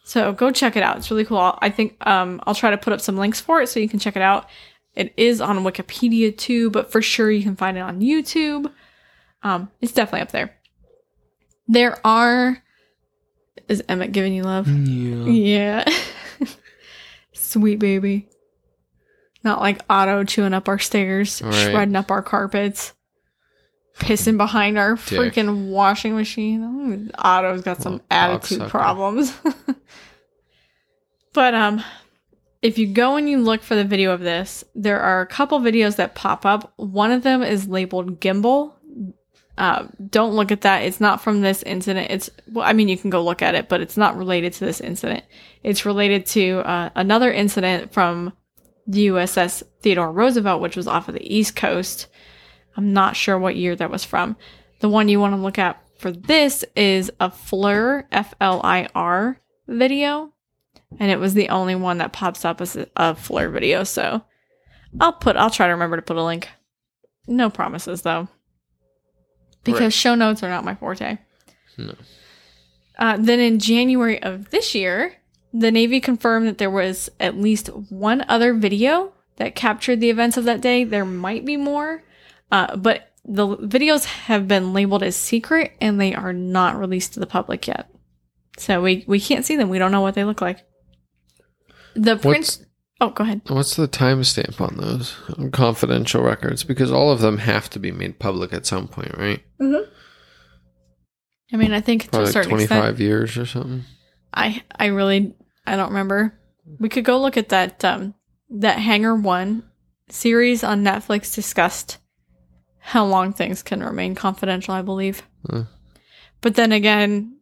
So go check it out. It's really cool. I think um, I'll try to put up some links for it so you can check it out. It is on Wikipedia too, but for sure you can find it on YouTube. Um, it's definitely up there. There are. Is Emmett giving you love? Yeah. Yeah. *laughs* Sweet baby. Not like Otto chewing up our stairs, Right. shredding up our carpets, pissing behind our Dick. freaking washing machine. Ooh, Otto's got some Little attitude problems. *laughs* but um if you go and you look for the video of this, there are a couple videos that pop up. One of them is labeled gimbal. Uh, don't look at that. It's not from this incident. It's well, I mean, you can go look at it, but it's not related to this incident. It's related to uh, another incident from the USS Theodore Roosevelt, which was off of the East Coast. I'm not sure what year that was from. The one you want to look at for this is a FLIR, F L I R video. And it was the only one that pops up as a, a FLIR video. So I'll put, I'll try to remember to put a link. No promises though. Because Right. show notes are not my forte. No. Uh, then in January of this year, the Navy confirmed that there was at least one other video that captured the events of that day. There might be more, uh, but the videos have been labeled as secret and they are not released to the public yet. So we, we can't see them. We don't know what they look like. The prince. Oh, go ahead. What's the timestamp on those on confidential records? Because all of them have to be made public at some point, right? Mhm. I mean, I think to Probably a like 25 extent. years or something. I I really I don't remember. We could go look at that um that Hangar One series on Netflix discussed how long things can remain confidential, I believe. Hmm. But then again,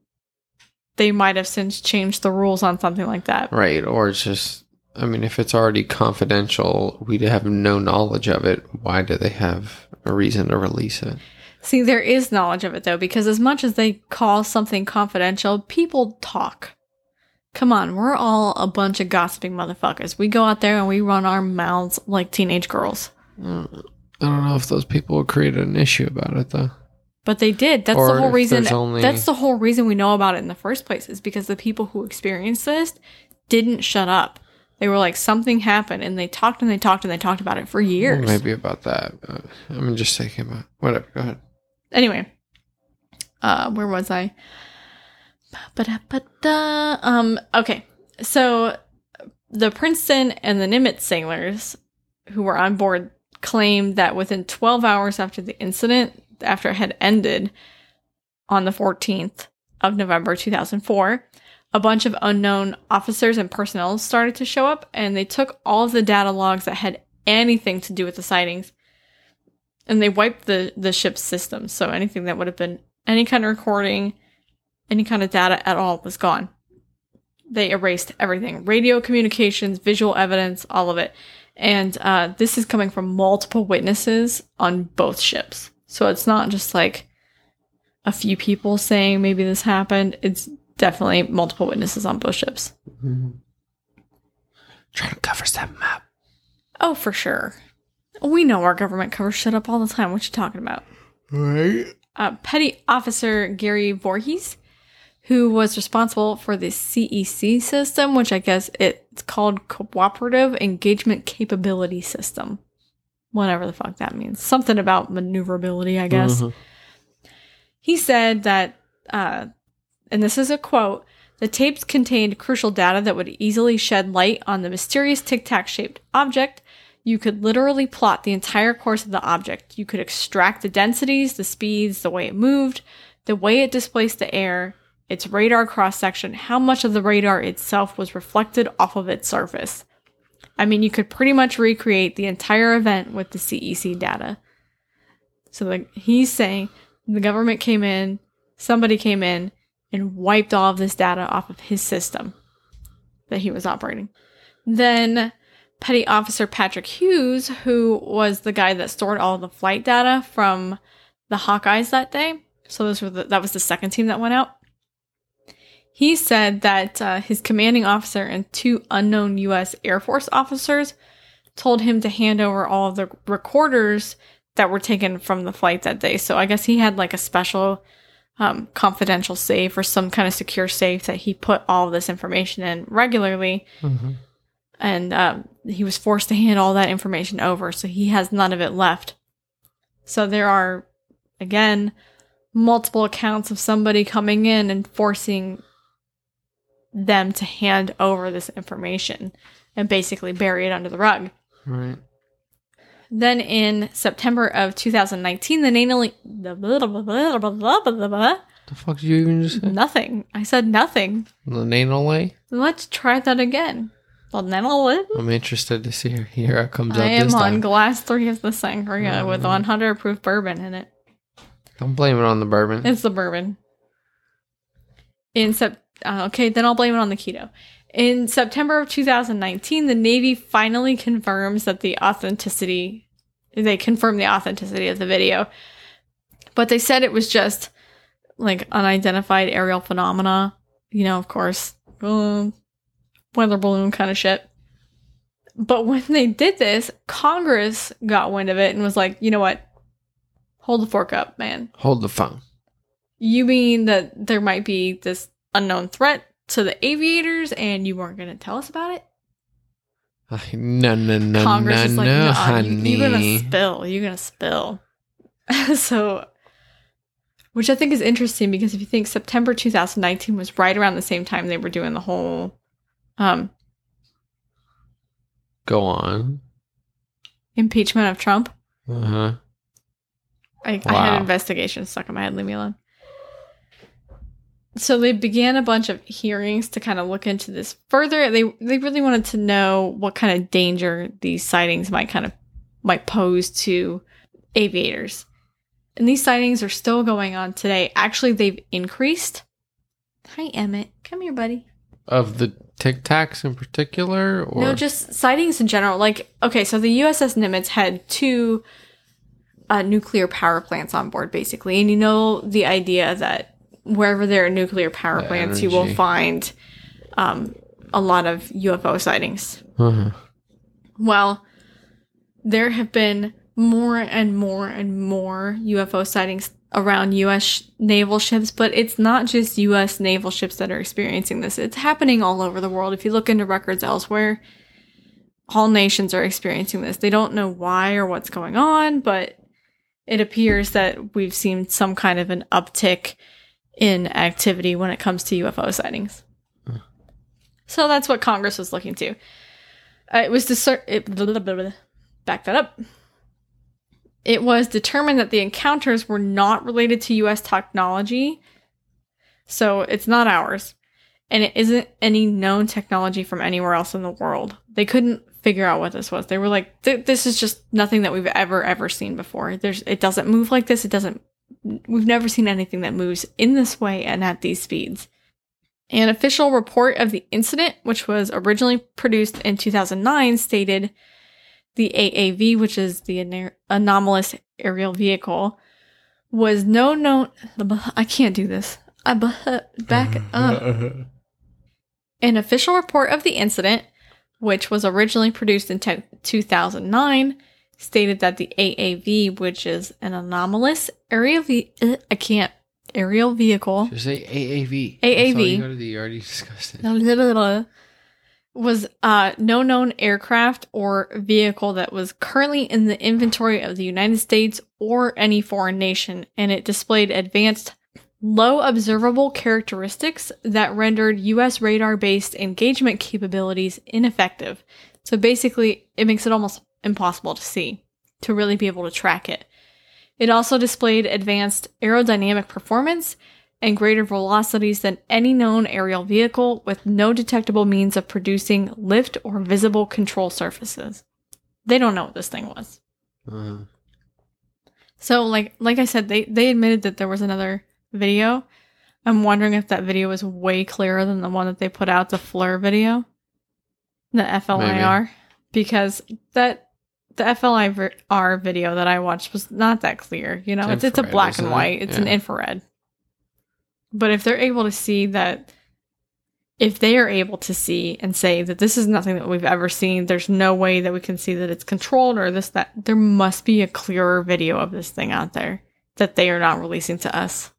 they might have since changed the rules on something like that. Right. Or it's just, I mean, if it's already confidential, we have no knowledge of it. Why do they have a reason to release it? See, there is knowledge of it though, because as much as they call something confidential, people talk. Come on, we're all a bunch of gossiping motherfuckers. We go out there and we run our mouths like teenage girls. I don't know if those people created an issue about it, though. But they did. That's Or the whole reason. only- That's the whole reason we know about it in the first place is because the people who experienced this didn't shut up. They were like something happened, and they talked and they talked and they talked about it for years. Maybe about that. I'm just thinking about whatever. Go ahead. Anyway, uh, where was I? Ba-da-ba-da. Um. Okay, so the Princeton and the Nimitz sailors who were on board claimed that within 12 hours after the incident, after it had ended on the 14th of November 2004, a bunch of unknown officers and personnel started to show up and they took all of the data logs that had anything to do with the sightings and they wiped the, the ship's systems. So anything that would have been any kind of recording, any kind of data at all was gone. They erased everything radio communications, visual evidence, all of it. And uh, this is coming from multiple witnesses on both ships. So it's not just like a few people saying maybe this happened. It's definitely multiple witnesses on both ships. Trying to cover that map. Oh, for sure. We know our government covers shit up all the time. What you talking about? Right. uh, Petty Officer Gary Voorhees, who was responsible for the CEC system, which I guess it's called Cooperative Engagement Capability System. Whatever the fuck that means. Something about maneuverability, I guess. Mhm. He said that, uh, and this is a quote the tapes contained crucial data that would easily shed light on the mysterious tic tac shaped object. You could literally plot the entire course of the object. You could extract the densities, the speeds, the way it moved, the way it displaced the air, its radar cross section, how much of the radar itself was reflected off of its surface. I mean, you could pretty much recreate the entire event with the CEC data. So, like, he's saying the government came in, somebody came in, and wiped all of this data off of his system that he was operating. Then Petty Officer Patrick Hughes, who was the guy that stored all the flight data from the Hawkeyes that day. So the, that was the second team that went out. He said that uh, his commanding officer and two unknown U.S. Air Force officers told him to hand over all of the recorders that were taken from the flight that day. So I guess he had like a special um, confidential safe or some kind of secure safe that he put all of this information in regularly. Mhm. And um, he was forced to hand all that information over. So he has none of it left. So there are, again, multiple accounts of somebody coming in and forcing them to hand over this information and basically bury it under the rug. Right. Then in September of 2019, the Nanolink. The fuck did you even just say? Nothing. I said nothing. The Nanolay? Let's try that again. The Nanolay? I'm interested to see here it comes I up. I am on glass three of the sangria mm-hmm. with 100 proof bourbon in it. Don't blame it on the bourbon. It's the bourbon. In September uh, okay, then I'll blame it on the keto. In September of 2019, the Navy finally confirms that the authenticity, they confirmed the authenticity of the video. But they said it was just like unidentified aerial phenomena. You know, of course, uh, weather balloon kind of shit. But when they did this, Congress got wind of it and was like, you know what? Hold the fork up, man. Hold the phone. You mean that there might be this unknown threat to the aviators and you weren't going to tell us about it? No, no, no, Congress no, is like, no, "Nuh-uh, honey. you, you're going to spill. You're going to spill. *laughs* so, which I think is interesting because if you think September 2019 was right around the same time they were doing the whole um, Go on. impeachment of Trump. Uh huh. I, I had Wow. investigations stuck in my head. Leave me alone. So they began a bunch of hearings to kind of look into this further. They they really wanted to know what kind of danger these sightings might kind of might pose to aviators. And these sightings are still going on today. Actually, they've increased. Hi, Emmett. Come here, buddy. Of the Tic Tacs in particular, or No, just sightings in general. Like, okay, so the USS Nimitz had two uh, nuclear power plants on board, basically. And you know the idea that wherever there are nuclear power The plants, you will find um, a lot of UFO sightings. Uh-huh. Well, there have been more and more and more UFO sightings around US sh- naval ships, but it's not just US naval ships that are experiencing this. It's happening all over the world. If you look into records elsewhere, all nations are experiencing this. They don't know why or what's going on, but it appears that we've seen some kind of an uptick in activity when it comes to UFO sightings. So that's what Congress was looking to. Uh, it was discer- it, blah, blah, blah. back that up. It was determined that the encounters were not related to U.S. technology, so it's not ours, and it isn't any known technology from anywhere else in the world. They couldn't figure out what this was. They were like, "This is just nothing that we've ever ever seen before. There's, it doesn't move like this. It doesn't. We've never seen anything that moves in this way and at these speeds." An official report of the incident, which was originally produced in 2009, stated the AAV, which is the anomalous aerial vehicle, was no known. I can't do this. I back up. *laughs* An official report of the incident, which was originally produced in te- 2009, stated that the AAV, which is an anomalous aerial ve- uh, I can't aerial vehicle, Just say AAV. AAV. You gotta do. You already *laughs* discussed it. was uh, no known aircraft or vehicle that was currently in the inventory of the United States or any foreign nation, and it displayed advanced low observable characteristics that rendered US radar based engagement capabilities ineffective. So basically, it makes it almost impossible to see, to really be able to track it. It also displayed advanced aerodynamic performance and greater velocities than any known aerial vehicle with no detectable means of producing lift or visible control surfaces. They don't know what this thing was. Uh, So like like I said, they they admitted that there was another video. I'm wondering if that video was way clearer than the one that they put out, the FLIR video, the FLIR, because that the FLIR video that I watched was not that clear. You know, It's it's, it's a black and it? white. It's an infrared. But if they're able to see that, if they are able to see and say that this is nothing that we've ever seen, there's no way that we can see that it's controlled or this, that, there must be a clearer video of this thing out there that they are not releasing to us.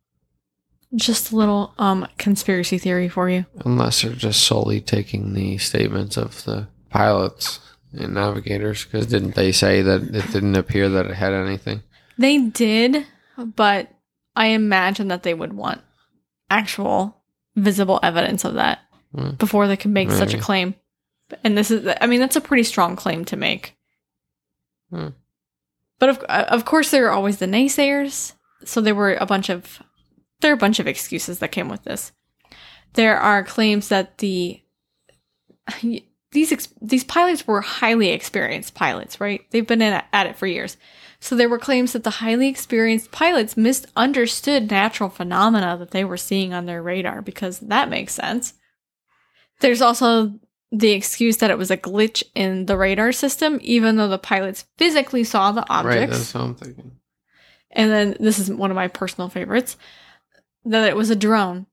Just a little um conspiracy theory for you. unless they're just solely taking the statements of the pilots and navigators, because didn't they say that it didn't appear that it had anything? They did, but I imagine that they would want actual visible evidence of that Hmm. before they can make such a claim. And this is, I mean, that's a pretty strong claim to make. Hmm. But of, of course, there are always the naysayers. So there were a bunch of, there are a bunch of excuses that came with this. There are claims that the these ex- these pilots were highly experienced pilots, right? They've been in, at it for years. So there were claims that the highly experienced pilots misunderstood natural phenomena that they were seeing on their radar because that makes sense. There's also the excuse that it was a glitch in the radar system, even though the pilots physically saw the objects. Right, that's what I'm thinking. And then this is one of my personal favorites that it was a drone.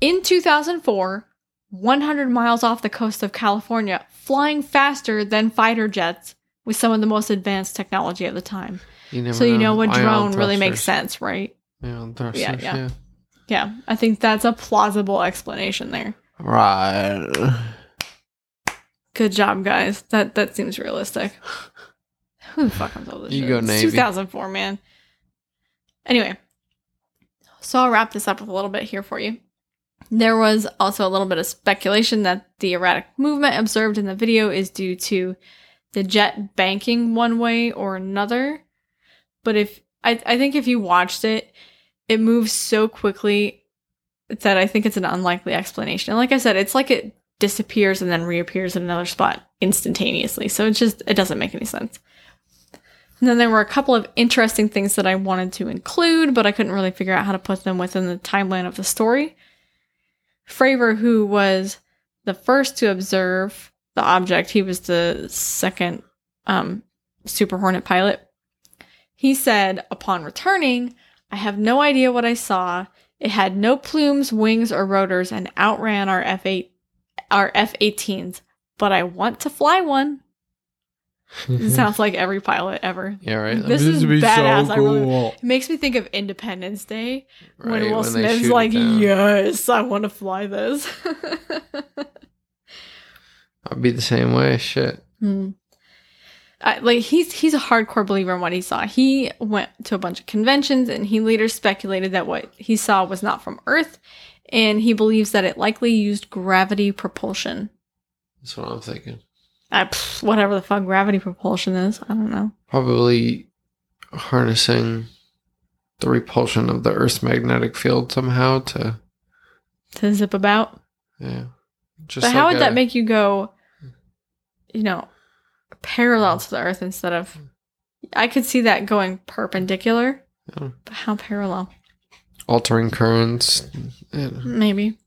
In 2004, 100 miles off the coast of California, flying faster than fighter jets with some of the most advanced technology at the time. You so you know what Ion drone really makes sense, right? Thrusters, Yeah, yeah, yeah. Yeah, I think that's a plausible explanation there. Right. Good job, guys. That that seems realistic. Who the fuck comes up with this? You shit? go, Navy. 2004, man. Anyway, so I'll wrap this up with a little bit here for you. There was also a little bit of speculation that the erratic movement observed in the video is due to the jet banking one way or another. But if I, I think if you watched it, it moves so quickly that I think it's an unlikely explanation. And like I said, it's like it disappears and then reappears in another spot instantaneously. So it just it doesn't make any sense. And then there were a couple of interesting things that I wanted to include, but I couldn't really figure out how to put them within the timeline of the story. Fravor, who was the first to observe the object, he was the second um, Super Hornet pilot. He said, upon returning, I have no idea what I saw. It had no plumes, wings, or rotors and outran our F8 our F-18s, but I want to fly one. It sounds like every pilot ever. yeah, right. This is would be badass, I really- It makes me think of Independence Day when Will they Smith's like. "Yes, I want to fly this." *laughs* I'd be the same way. Shit. Hmm. I, like he's he's a hardcore believer in what he saw. He went to a bunch of conventions and he later speculated that what he saw was not from Earth, and he believes that it likely used gravity propulsion. That's what I'm thinking. I, pff, whatever the fuck gravity propulsion is, I don't know. Probably harnessing the repulsion of the Earth's magnetic field somehow to To zip about. yeah. Just but how like would that make you go, you know, parallel to the Earth instead of? I could see that going perpendicular, Yeah. but how parallel? altering currents? Maybe,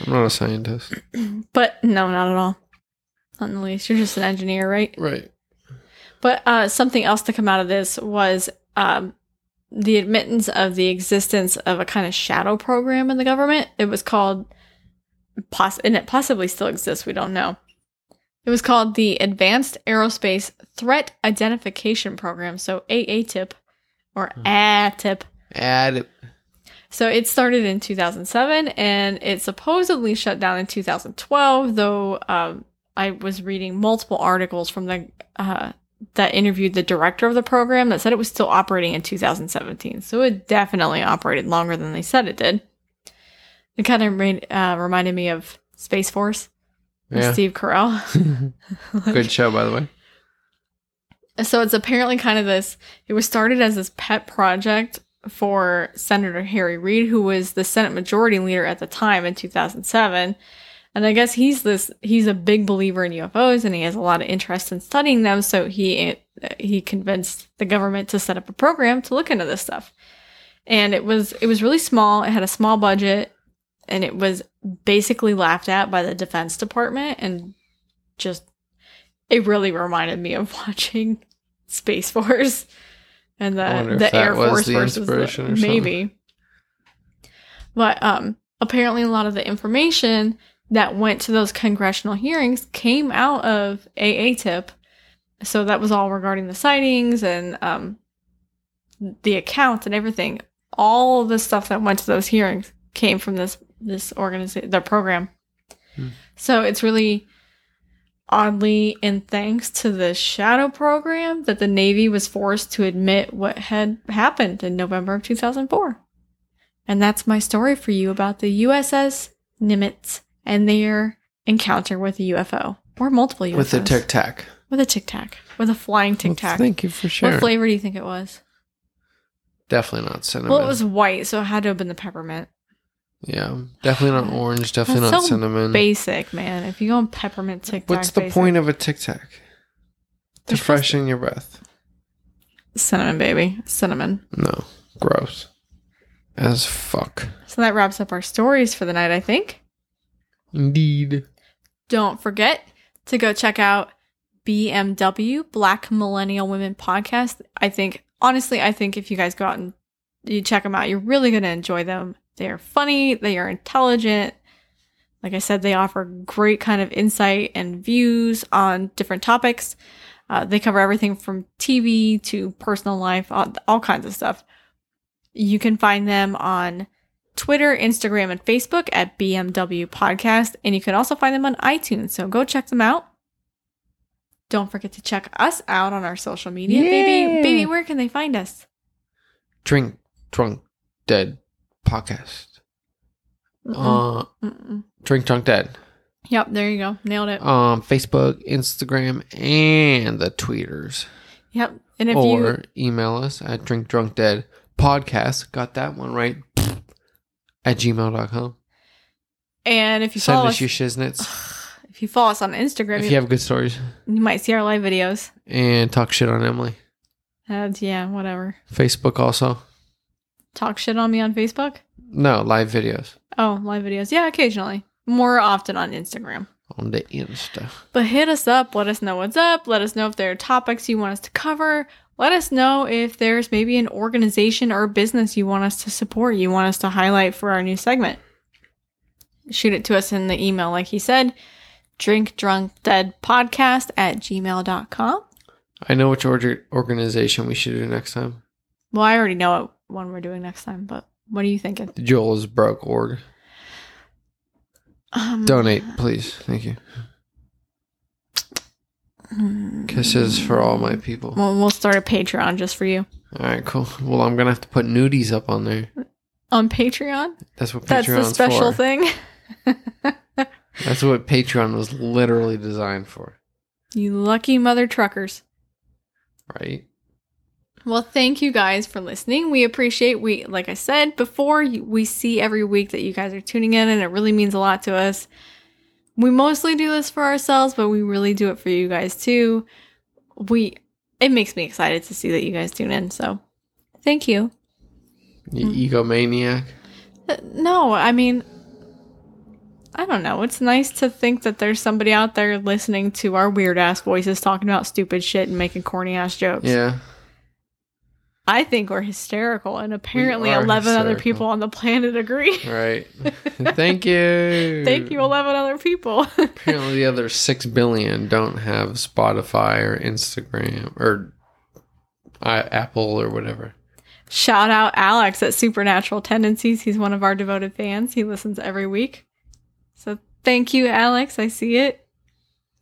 I'm not a scientist. *clears throat* but no, not at all. Not in the least. You're just an engineer, right? Right. But uh, something else to come out of this was um, the admittance of the existence of a kind of shadow program in the government. It was called, poss- and it possibly still exists. We don't know. It was called the Advanced Aerospace Threat Identification Program, so AATIP or ATIP. Add So it started in 2007 and it supposedly shut down in 2012, though um, I was reading multiple articles from the uh, that interviewed the director of the program that said it was still operating in 2017. So it definitely operated longer than they said it did. It kind of made, uh, reminded me of Space Force with Yeah. Steve Carell. *laughs* Good show, by the way. So it's apparently kind of this. It was started as this pet project for Senator Harry Reid, who was the Senate Majority Leader at the time in 2007. And I guess he's this. He's a big believer in UFOs, and he has a lot of interest in studying them. So he he convinced the government to set up a program to look into this stuff. And it was it was really small. It had a small budget, and it was basically laughed at by the Defense Department, and just it really reminded me of *laughs* watching Space Force and the the Air Force the versus the, or something. maybe. But um, apparently, a lot of the information that went to those congressional hearings came out of AATIP. So that was all regarding the sightings and um, the accounts and everything. All the stuff that went to those hearings came from this this organization, the program. Hmm. So it's really oddly in thanks to the shadow program that the Navy was forced to admit what had happened in November of 2004. And that's my story for you about the USS Nimitz and their encounter with a UFO or multiple UFOs. With a tic tac. With a tic tac. With a flying tic tac. Thank you for sharing. what flavor do you think it was? Definitely not cinnamon. Well, it was white, so it had to have been the peppermint. yeah, definitely not orange. Definitely That's not so cinnamon. Basic, man. If you go on peppermint tic tac, What's the point of a tic tac? To They're freshen your breath. Cinnamon, baby. Cinnamon. No, gross. As fuck. So that wraps up our stories for the night, I think. Indeed. Don't forget to go check out BMW Black Millennial Women Podcast. I think, honestly, I think if you guys go out and you check them out, you're really going to enjoy them. They are funny, they are intelligent. Like I said, they offer great kind of insight and views on different topics. Uh, they cover everything from TV to personal life, all, all kinds of stuff. You can find them on Twitter, Instagram, and Facebook at BMW Podcast, and you can also find them on iTunes. So go check them out. Don't forget to check us out on our social media, baby. Yeah. Baby, where can they find us? Drink, drunk, dead podcast. Mm-mm. Uh, Mm-mm. drink, drunk, dead. Yep, there you go. Nailed it. Um, Facebook, Instagram, and the tweeters. Yep. And if or email us at drink, drunk, dead podcast. Got that one right. At gmail.com. and if you Send follow us us, your shiznits. *sighs* if you follow us on Instagram, If you, you have good stories. you might see our live videos. And talk shit on Emily. And yeah, whatever. Facebook also. Talk shit on me on Facebook. No, live videos Oh, live videos. Yeah, occasionally. More often on Instagram. on the Insta. But hit us up. Let us know what's up. Let us know if there are topics you want us to cover. Let us know if there's maybe an organization or business you want us to support, you want us to highlight for our new segment. Shoot it to us in the email, like he said drink drunk dead podcast at gmail.com. I know which org- organization we should do next time. Well, I already know what one we're doing next time, but what are you thinking? Joel is broke org. Um, Donate, please. Thank you. Kisses for all my people. Well, we'll start a Patreon just for you. All right, cool. Well, I'm gonna have to put nudies up on there. On Patreon? That's what That's the special for. thing. *laughs* That's what Patreon was literally designed for, You lucky mother truckers. right? Well, thank you guys for listening. We appreciate we like I said before, we see every week that you guys are tuning in and it really means a lot to us. We mostly do this for ourselves, but we really do it for you guys too. We it makes me excited to see that you guys tune in. So, thank you. You egomaniac. Uh, No, I mean I don't know. It's nice to think that there's somebody out there listening to our weird ass voices talking about stupid shit and making corny ass jokes. Yeah. I think we're hysterical, and apparently are 11 other people on the planet agree. Right. *laughs* Thank you. Thank you, 11 other people. *laughs* Apparently, the other six billion don't have Spotify or Instagram or uh, Apple or whatever. Shout out Alex at Supernatural Tendencies. He's one of our devoted fans. He listens every week. So thank you, Alex. I see it.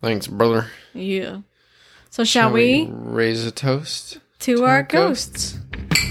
Thanks, brother. Yeah. So shall, we, raise a toast to, our, our, ghosts. ghosts.